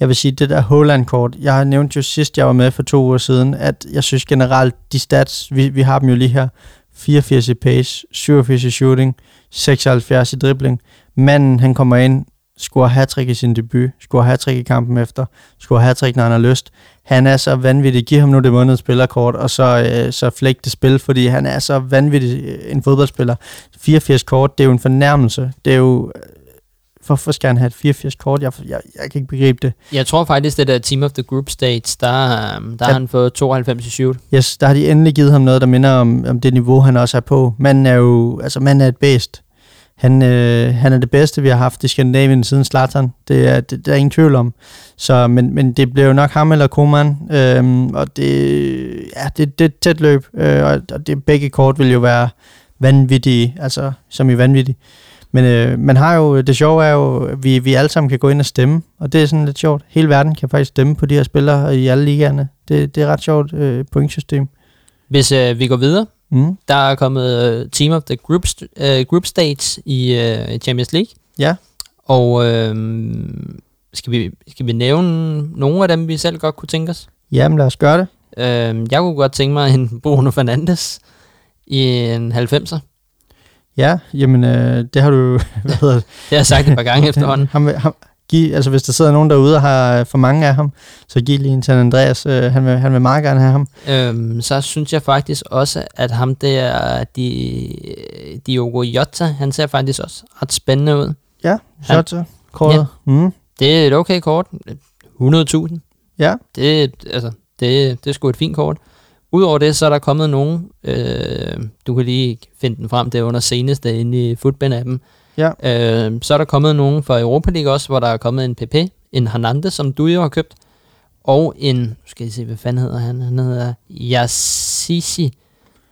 Jeg vil sige, det der Holland-kort, jeg har nævnt jo sidst, jeg var med for to uger siden, at jeg synes generelt, de stats, vi, vi har dem jo lige her, 84 i pace, 87 i shooting, 76 i dribling. Manden, han kommer ind, scorer hat i sin debut, scorer hat i kampen efter, scorer hat når han har lyst. Han er så vanvittig. Giv ham nu det måneds spillerkort, og så, øh, så flæk det spil, fordi han er så vanvittig øh, en fodboldspiller. 84 kort, det er jo en fornærmelse. Det er jo... øh, Hvorfor skal han have et 84 kort? Jeg, jeg, jeg kan ikke begribe det. Jeg tror faktisk, det der Team of the Group States, der, øhm, der Ja. har han fået 92 i. Yes, der har de endelig givet ham noget, der minder om, om det niveau, han også er på. Manden er jo, altså manden er et bedst. Han, øh, han er det bedste, vi har haft i Skandinavien siden Zlatan. Det er, det, der er ingen tvivl om. Så, men, men det bliver jo nok ham eller Koeman, øhm, og det, ja, det, det er et tæt løb, øh, og, og det, begge kort vil jo være vanvittige, altså som i vanvittige. Men øh, man har jo, det sjove er jo, at vi, vi alle sammen kan gå ind og stemme, og det er sådan lidt sjovt. Hele verden kan faktisk stemme på de her spillere i alle ligaerne. Det, det er ret sjovt øh, pointsystem. Hvis øh, vi går videre, Mm. der er kommet øh, Team of the Group, øh, group States i øh, Champions League. Ja. Og øh, skal, vi, skal vi nævne nogle af dem, vi selv godt kunne tænke os? Jamen lad os gøre det. Øh, jeg kunne godt tænke mig en [LAUGHS] Bruno Fernandes i en 90'er. Ja, jamen øh, det har du, hvad hedder det? Det har jeg sagt et par gange efterhånden. Ham, ham, giv, altså hvis der sidder nogen derude og har for mange af ham, så giv lige en til Andreas. Øh, han, vil, han vil meget gerne have ham. Øhm, så synes jeg faktisk også, at ham der, de, Diogo Jota, han ser faktisk også ret spændende ud. Ja, så kortet. Ja. Mm. Det er et okay kort. 100.000. Ja, Det, altså, det, det er sgu et fint kort. Udover det, så er der kommet nogen, øh, du kan lige finde den frem, det er under seneste inde i Footbin-appen. Ja. Øh, så er der kommet nogen fra Europa League også, hvor der er kommet en PP, en Hernandez, som du jo har købt, og en, nu skal jeg se, hvad fanden hedder han? Han hedder Yassisi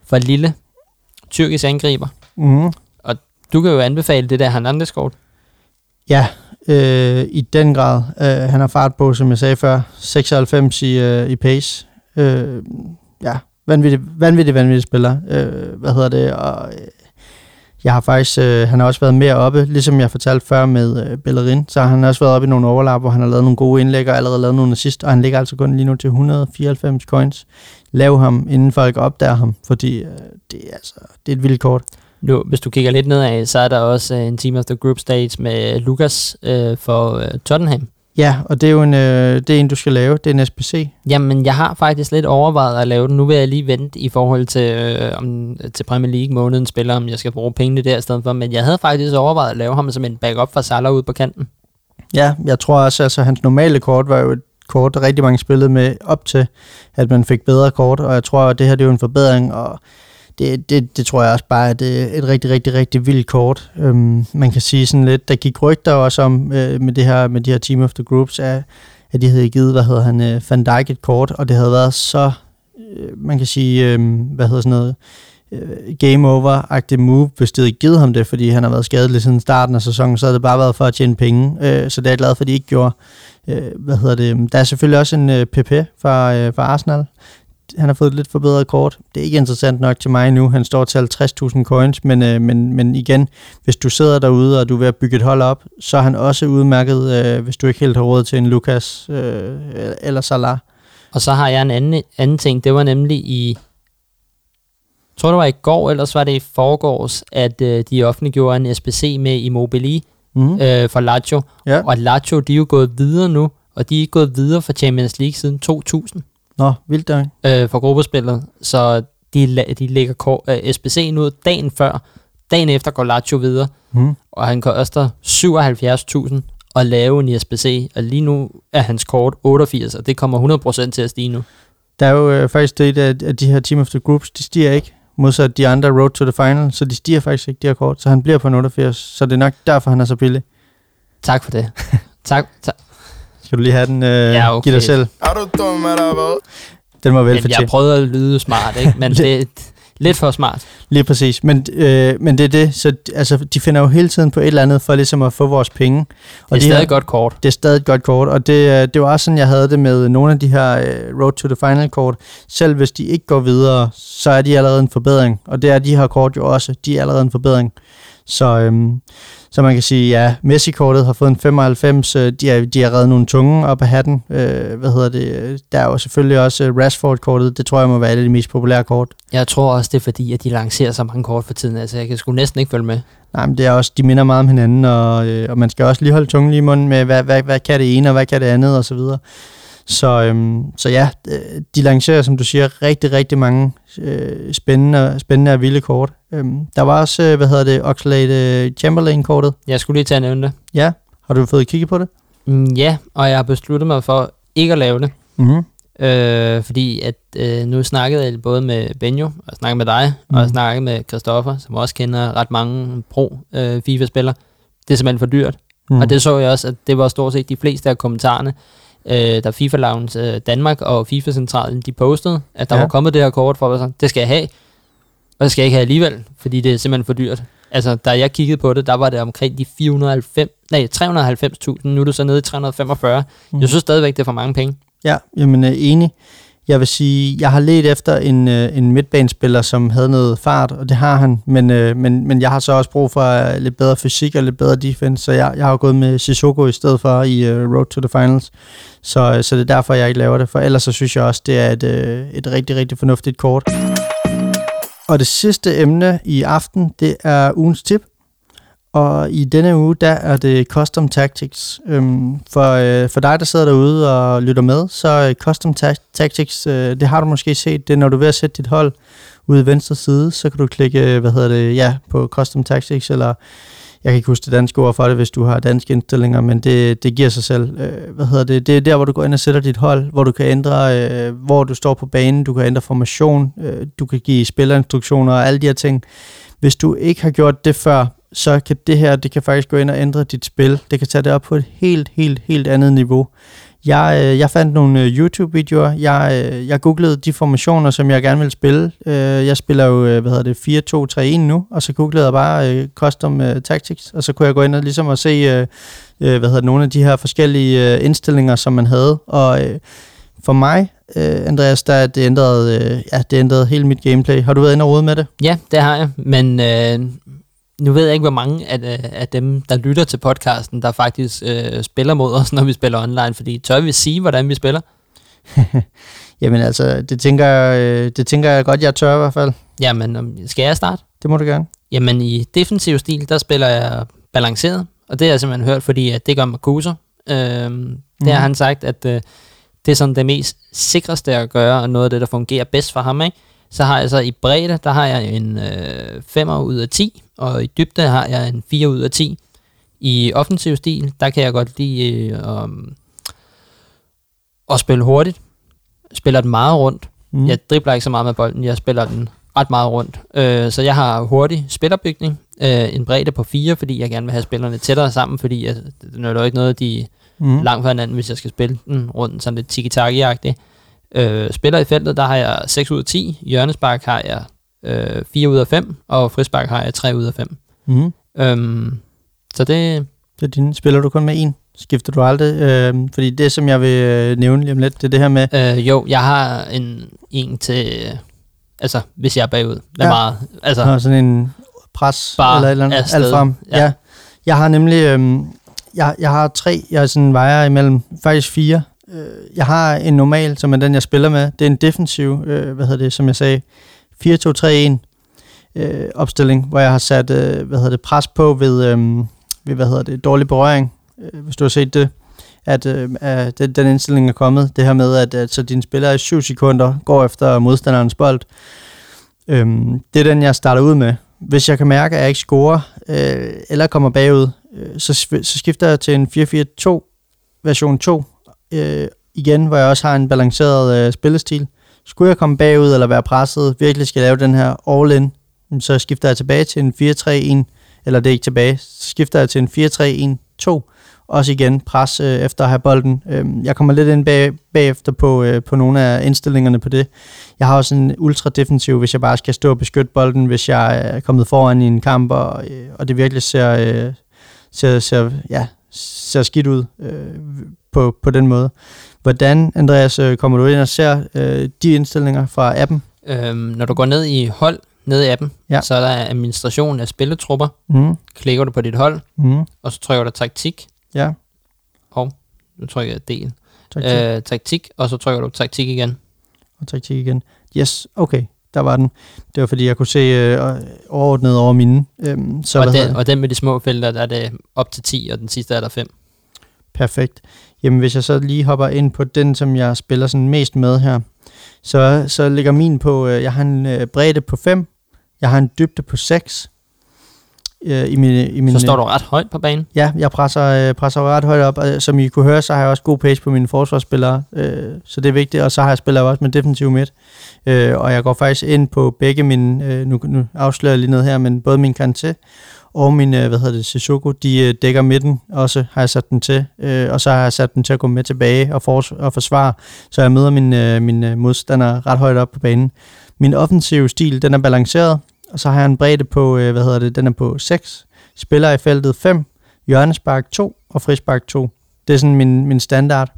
fra Lille, tyrkisk angriber. mm. Du kan jo anbefale det der Hernandez-kort. ja øh, i den grad. Øh, han har fart på, som jeg sagde før. 96 i, øh, i pace. Øh, ja, vanvittig, vanvittig, vanvittig spiller. Øh, hvad hedder det? Og, øh, jeg har faktisk, øh, han har også været mere oppe, ligesom jeg fortalte før med øh, Bellerin, så har han også været oppe i nogle overlap, hvor han har lavet nogle gode indlæg og allerede lavet nogle assist, og han ligger altså kun lige nu til 194 coins. Lav ham, inden folk opdager ham, fordi øh, det, er altså, det er et vildt kort. Nu, hvis du kigger lidt nedad, så er der også øh, en Team of the Group Stage med Lukas øh, for øh, Tottenham. Ja, og det er jo en, øh, det er en, du skal lave. Det er en SPC. Jamen, jeg har faktisk lidt overvejet at lave den. Nu vil jeg lige vente i forhold til, øh, om, til Premier League måneden spiller, om jeg skal bruge pengene der i stedet for. Men jeg havde faktisk overvejet at lave ham som en backup for Salah ude på kanten. Ja, jeg tror også, altså hans normale kort var jo et kort, rigtig mange spillede med op til, at man fik bedre kort, og jeg tror, at det her det er jo en forbedring, og det, det, det tror jeg også bare er et, et rigtig, rigtig, rigtig vildt kort. Øhm, man kan sige sådan lidt, der gik rygter også om øh, med, det her, med de her Team of the Groups, at, at de havde givet, hvad hedder han, øh, Van Dijk et kort, og det havde været så, øh, man kan sige, øh, hvad hedder sådan noget, øh, game over-agtigt move, hvis de havde givet ham det, fordi han har været skadet siden starten af sæsonen, så havde det bare været for at tjene penge. Øh, så det er jeg glad for, at de ikke gjorde. Øh, hvad hedder det? Der er selvfølgelig også en øh, PP fra, øh, fra Arsenal. Han har fået et lidt forbedret kort. Det er ikke interessant nok til mig nu. Han står til 50.000 coins, men, øh, men, men igen, hvis du sidder derude, og du er ved at bygge et hold op, så er han også udmærket, øh, hvis du ikke helt har råd til en Lukas øh, eller Salah. Og så har jeg en anden, anden ting. Det var nemlig i jeg tror det var i går, ellers var det i forgårs, at øh, de offentliggjorde en SBC med Immobile Mm. øh, for Lazio. Ja. Og Lazio, de er jo gået videre nu, og de er gået videre fra Champions League siden 2000 Nå, vildt der. øh, for gruppespillet. Så de, de lægger kor- øh, SBC'en ud dagen før. Dagen efter går Lazio videre, Mm. og han koster 77.000 at lave en SBC, og lige nu er hans kort 88, og det kommer 100% til at stige nu. Der er jo øh, faktisk det, at, at de her Team of the Groups, de stiger ikke, modsat de andre Road to the Final, så de stiger faktisk ikke, de her kort, så han bliver på en 88, så det er nok derfor, han er så billig. Tak for det. [LAUGHS] tak, tak. Skal du lige have den, øh, Ja, okay. giv dig selv. Er du dum, eller hvad? Den var Men jeg velfortjent. prøvede at lyde smart, ikke? men [LAUGHS] det er lidt for smart. Lige præcis. Men, øh, men det er det, så altså, de finder jo hele tiden på et eller andet for ligesom at få vores penge. Det er de stadig et godt kort. det er stadig et godt kort, og det, øh, det var også sådan, jeg havde det med nogle af de her øh, Road to the Final kort. Selv hvis de ikke går videre, så er de allerede en forbedring, og det er de her kort jo også. De er allerede en forbedring. Så, øhm, så man kan sige, ja, Messi-kortet har fået en 95, øh, de er, de er reddet nogle tunge op af hatten. Øh, hvad hedder det? Der er jo selvfølgelig også øh, Rashford-kortet, det tror jeg må være et af de mest populære kort. Jeg tror også, det er fordi, at de lancerer så mange kort for tiden. Altså, jeg kan sgu næsten ikke følge med. Nej, men det er også, de minder meget om hinanden, og, øh, og man skal også lige holde tungen lige i munden med, hvad, hvad, hvad kan det ene, og hvad kan det andet, og så videre. Så, øhm, så ja, øh, de lancerer, som du siger, rigtig, rigtig mange øh, spændende, spændende og vilde kort. Øhm, der var også, øh, hvad hedder det, Oxlade øh, Chamberlain-kortet. Jeg skulle lige til at nævne det. Ja, har du fået kigget på det? Mm, ja, og jeg har besluttet mig for ikke at lave det. Mm-hmm. Øh, fordi at øh, nu snakkede jeg både med Benjo, og snakkede med dig, mm. og Mhm. snakkede med Christoffer, som også kender ret mange pro-FIFA-spillere. det er simpelthen for dyrt. Mm. Og det så jeg også, at det var stort set de fleste af kommentarerne, øh, der FIFA Lounge øh, Danmark og FIFA Centralen, de postede, at der Ja. var kommet det her kort for, at det skal jeg have, og det skal jeg ikke have alligevel, fordi det er simpelthen for dyrt. Altså, da jeg kiggede på det, der var det omkring de 490, nej, 390.000, nu er det så nede i 345. Mm. Jeg synes stadigvæk, det er for mange penge. Ja, jamen enig. Jeg vil sige, jeg har let efter en, øh, en midtbanespiller, som havde noget fart, og det har han, men, øh, men, men jeg har så også brug for øh, lidt bedre fysik og lidt bedre defense, så jeg, jeg har jo gået med Sissoko i stedet for i øh, Road to the Finals, så, øh, så det er derfor, jeg ikke laver det, for ellers så synes jeg også, det er et, øh, et rigtig, rigtig fornuftigt kort. Og det sidste emne i aften, det er ugens tip. Og i denne uge, der er det Custom Tactics. Øhm, for, øh, for dig, der sidder derude og lytter med, så øh, Custom ta- Tactics, øh, det har du måske set, det er, når du er ved at sætte dit hold ude i venstre side, så kan du klikke, øh, hvad hedder det, ja, på Custom Tactics, eller jeg kan ikke huske det danske ord for det, hvis du har danske indstillinger, men det, det giver sig selv. Øh, hvad hedder det? Det er der, hvor du går ind og sætter dit hold, hvor du kan ændre, øh, hvor du står på banen, du kan ændre formation, øh, du kan give spillerinstruktioner og alle de her ting. Hvis du ikke har gjort det før, så kan det her, det kan faktisk gå ind og ændre dit spil. Det kan tage det op på et helt, helt, helt andet niveau. Jeg, øh, jeg fandt nogle øh, YouTube-videoer. Jeg, øh, jeg googlede de formationer, som jeg gerne vil spille. Øh, jeg spiller jo, øh, hvad hedder det, 4-2-3-1 nu, og så googlede jeg bare øh, Custom øh, Tactics, og så kunne jeg gå ind og ligesom at se, øh, øh, hvad hedder det, nogle af de her forskellige øh, indstillinger, som man havde. Og øh, for mig, øh, Andreas, der det ændrede, øh, ja, det ændrede hele mit gameplay. Har du været inde og rode med det? Ja, det har jeg, men øh, nu ved jeg ikke, hvor mange af, af dem, der lytter til podcasten, der faktisk øh, spiller mod os, [LAUGHS] når vi spiller online, fordi tør vi sige, hvordan vi spiller? [LAUGHS] Jamen altså, det tænker, jeg, øh, det tænker jeg godt, jeg tør i hvert fald. Jamen, skal jeg starte? Det må du gerne. Jamen, i defensiv stil, der spiller jeg balanceret, og det har jeg simpelthen hørt, fordi at det gør Marcuso. Øhm, mm. Det har han sagt, at øh, det er sådan det mest sikreste at gøre, og noget af det, der fungerer bedst for ham, ikke? Så har jeg så i bredde, der har jeg en øh, 5 ud af 10, og i dybde har jeg en 4 ud af 10. I offensiv stil, der kan jeg godt lide øh, um, at spille hurtigt. Spiller den meget rundt. Mm. Jeg dribler ikke så meget med bolden, jeg spiller den ret meget rundt. Øh, så jeg har hurtig spillerbygning, øh, en bredde på 4, fordi jeg gerne vil have spillerne tættere sammen, fordi jeg, det nytter jo ikke noget, de er Mm. langt fra hinanden, hvis jeg skal spille den rundt sådan lidt tiki-taki-agtigt. Øh, spiller i feltet, der har jeg 6 ud af 10. Hjørnespark har jeg øh, 4 ud af 5, og frispark har jeg 3 ud af 5. Mm. Øhm, så det, Det er din. Spiller du kun med en? Skifter du aldrig? Øh, fordi det, som jeg vil øh, nævne lige om lidt, det er det her med, øh, jo, jeg har en, en til, altså hvis jeg er bagud. Det er Ja. meget, altså, Nå, sådan en pres Bare eller et eller andet. afsted. Alt frem. Ja. Ja. Jeg har nemlig, øhm, jeg, jeg har tre, jeg sådan vejer imellem, faktisk fire. Øh, jeg har en normal, som er den, jeg spiller med. Det er en defensiv, øh, hvad hedder det, som jeg sagde, 4-2-3-1 øh, opstilling, hvor jeg har sat, øh, hvad hedder det, pres på ved, øh, ved hvad hedder det, dårlig berøring, øh, hvis du har set det at, øh, at den, den indstilling er kommet. Det her med, at, at så dine spillere i 7 sekunder går efter modstanderens bold. Øhm, det er den, jeg starter ud med. Hvis jeg kan mærke, at jeg ikke scorer øh, eller kommer bagud, øh, så, så skifter jeg til en 4-4-2 version 2 øh, igen, hvor jeg også har en balanceret øh, spillestil. Skulle jeg komme bagud eller være presset, virkelig skal lave den her all-in, så skifter jeg tilbage til en 4-3-1, eller det er ikke tilbage, så skifter jeg til en 4-3-1-2, også igen pres øh, efter at have bolden. Øh, jeg kommer lidt ind bag, bagefter på, øh, på nogle af indstillingerne på det. Jeg har også en ultra defensiv, hvis jeg bare skal stå og beskytte bolden, hvis jeg er kommet foran i en kamp, og, øh, og det virkelig ser, øh, ser, ser, ja, ser skidt ud øh, på, på den måde. Hvordan, Andreas, øh, kommer du ind og ser øh, de indstillinger fra appen? øhm, når du går ned i hold, ned i appen, Ja. så er der administration af spilletrupper. Mm, Klikker du på dit hold, mm, og så trykker du taktik, ja, og nu trykker jeg del. tak. Øh. Taktik, og så trykker du taktik igen. Og taktik igen. Yes, okay, der var den. Det var fordi, jeg kunne se øh, overordnet over mine. Øhm, så og, den, og den med de små felter, der er det op til 10, og den sidste er der 5. Perfekt. Jamen, hvis jeg så lige hopper ind på den, som jeg spiller sådan mest med her, så, så ligger min på, øh, jeg har en øh, bredde på 5, jeg har en dybde på 6. Øh, i min, i min, Så står du ret højt på banen. Ja, jeg presser, øh, presser ret højt op, og som I kunne høre, så har jeg også god pace på mine forsvarsspillere, øh, så det er vigtigt, og så har jeg spiller også med defensiv midt, øh, og jeg går faktisk ind på begge mine, øh, nu, nu afslører jeg lige noget her, men både min Kanté og min, øh, hvad hedder det, Sissoko, de øh, dækker midten også, har jeg sat den til, øh, og så har jeg sat den til at gå med tilbage og, for, og forsvare, så jeg møder min, min modstander ret højt op på banen. Min offensive stil, den er balanceret, og så har jeg en bredde på, hvad hedder det, den er på 6, spiller i feltet 5, hjørnespark 2 og frispark 2. Det er sådan min, min standard.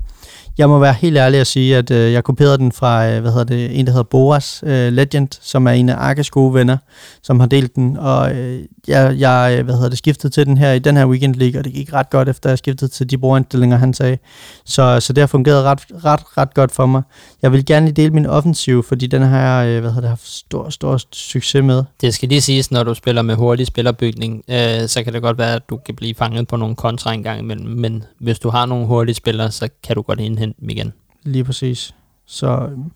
Jeg må være helt ærlig at sige, at øh, jeg kopierede den fra, øh, hvad hedder det, en der hedder Boras øh, Legend, som er en af Arkes gode venner, som har delt den, og øh, jeg, jeg øh, hvad hedder det, skiftede til den her i den her weekend league, og det gik ret godt, efter jeg skiftede til de brugerindstillinger, han sagde. Så, så det har fungeret ret, ret, ret godt for mig. Jeg vil gerne lige dele min offensiv, fordi den har jeg, øh, hvad hedder det, haft stor, stor succes med. Det skal lige siges, når du spiller med hurtig spillerbygning, øh, så kan det godt være, at du kan blive fanget på nogle kontra en gang imellem. Men hvis du har nogle hurtige spillere, så kan du godt indhente dem igen. Lige præcis. Så øhm,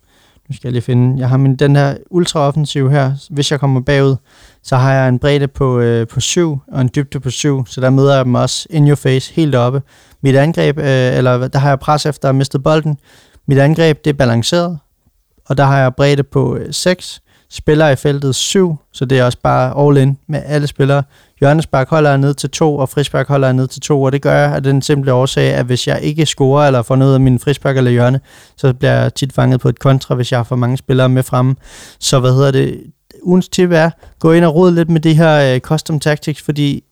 nu skal jeg lige finde. Jeg har min, den her ultra offensiv her. Hvis jeg kommer bagud, så har jeg en bredde på, øh, på 7 og en dybde på 7. Så der møder jeg dem også in your face, helt oppe. Mit angreb, øh, eller der har jeg pres efter at have mistet bolden. Mit angreb, det er balanceret. Og der har jeg bredde på øh, 6. Spiller i feltet 7, så det er også bare all in med alle spillere. Hjørnespark holder jeg ned til 2, og frispark holder jeg ned til 2, og det gør jeg af den simple årsag, at hvis jeg ikke scorer eller får noget af min frispark eller hjørne, så bliver jeg tit fanget på et kontra, hvis jeg har for mange spillere med fremme. Så hvad hedder det? Ugens tip er, gå ind og rode lidt med det her øh, custom tactics, fordi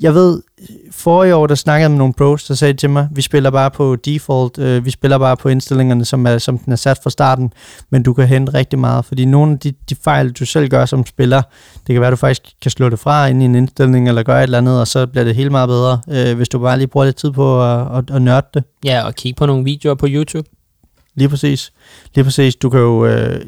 jeg ved, for i år, der snakkede med nogle pros, der sagde til mig, vi spiller bare på default, øh, vi spiller bare på indstillingerne, som, er, som den er sat fra starten, men du kan hente rigtig meget, fordi nogle af de, de fejl, du selv gør som spiller, det kan være, at du faktisk kan slå det fra ind i en indstilling, eller gøre et eller andet, og så bliver det helt meget bedre, øh, hvis du bare lige bruger lidt tid på at, at, at nørde det. Ja, og kig på nogle videoer på YouTube. Lige præcis. Lige præcis. Du kan jo øh,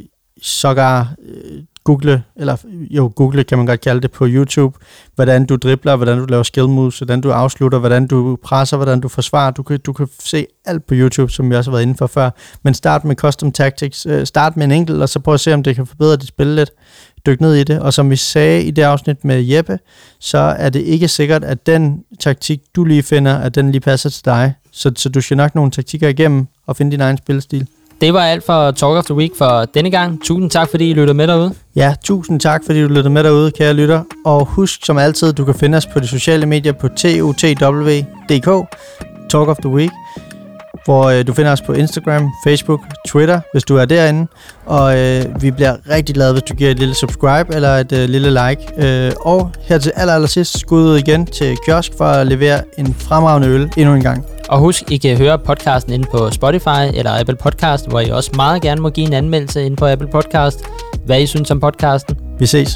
sågar øh, google, eller jo, google kan man godt kalde det på YouTube, hvordan du dribler, hvordan du laver skill moves, hvordan du afslutter, hvordan du presser, hvordan du forsvarer. Du kan, du kan se alt på YouTube, som vi også har været inde for før. Men start med custom tactics. Øh, start med en enkelt, og så prøv at se, om det kan forbedre dit spil lidt. Dyk ned i det. Og som vi sagde i det afsnit med Jeppe, så er det ikke sikkert, at den taktik, du lige finder, at den lige passer til dig. Så, så du skal nok nogle taktikker igennem og finde din egen spilstil det var alt for Talk of the Week for denne gang. Tusind tak, fordi I lyttede med derude. Ja, tusind tak, fordi du lyttede med derude, kære lytter. Og husk som altid, du kan finde os på de sociale medier på totw.dk, Talk of the Week, hvor øh, du finder os på Instagram, Facebook, Twitter, hvis du er derinde. Og øh, vi bliver rigtig glade, hvis du giver et lille subscribe eller et øh, lille like. Øh, og her til aller, aller sidst, skud ud igen til Kiosk for at levere en fremragende øl endnu en gang. Og husk, I kan høre podcasten inde på Spotify eller Apple Podcast, hvor I også meget gerne må give en anmeldelse inde på Apple Podcast, hvad I synes om podcasten. Vi ses.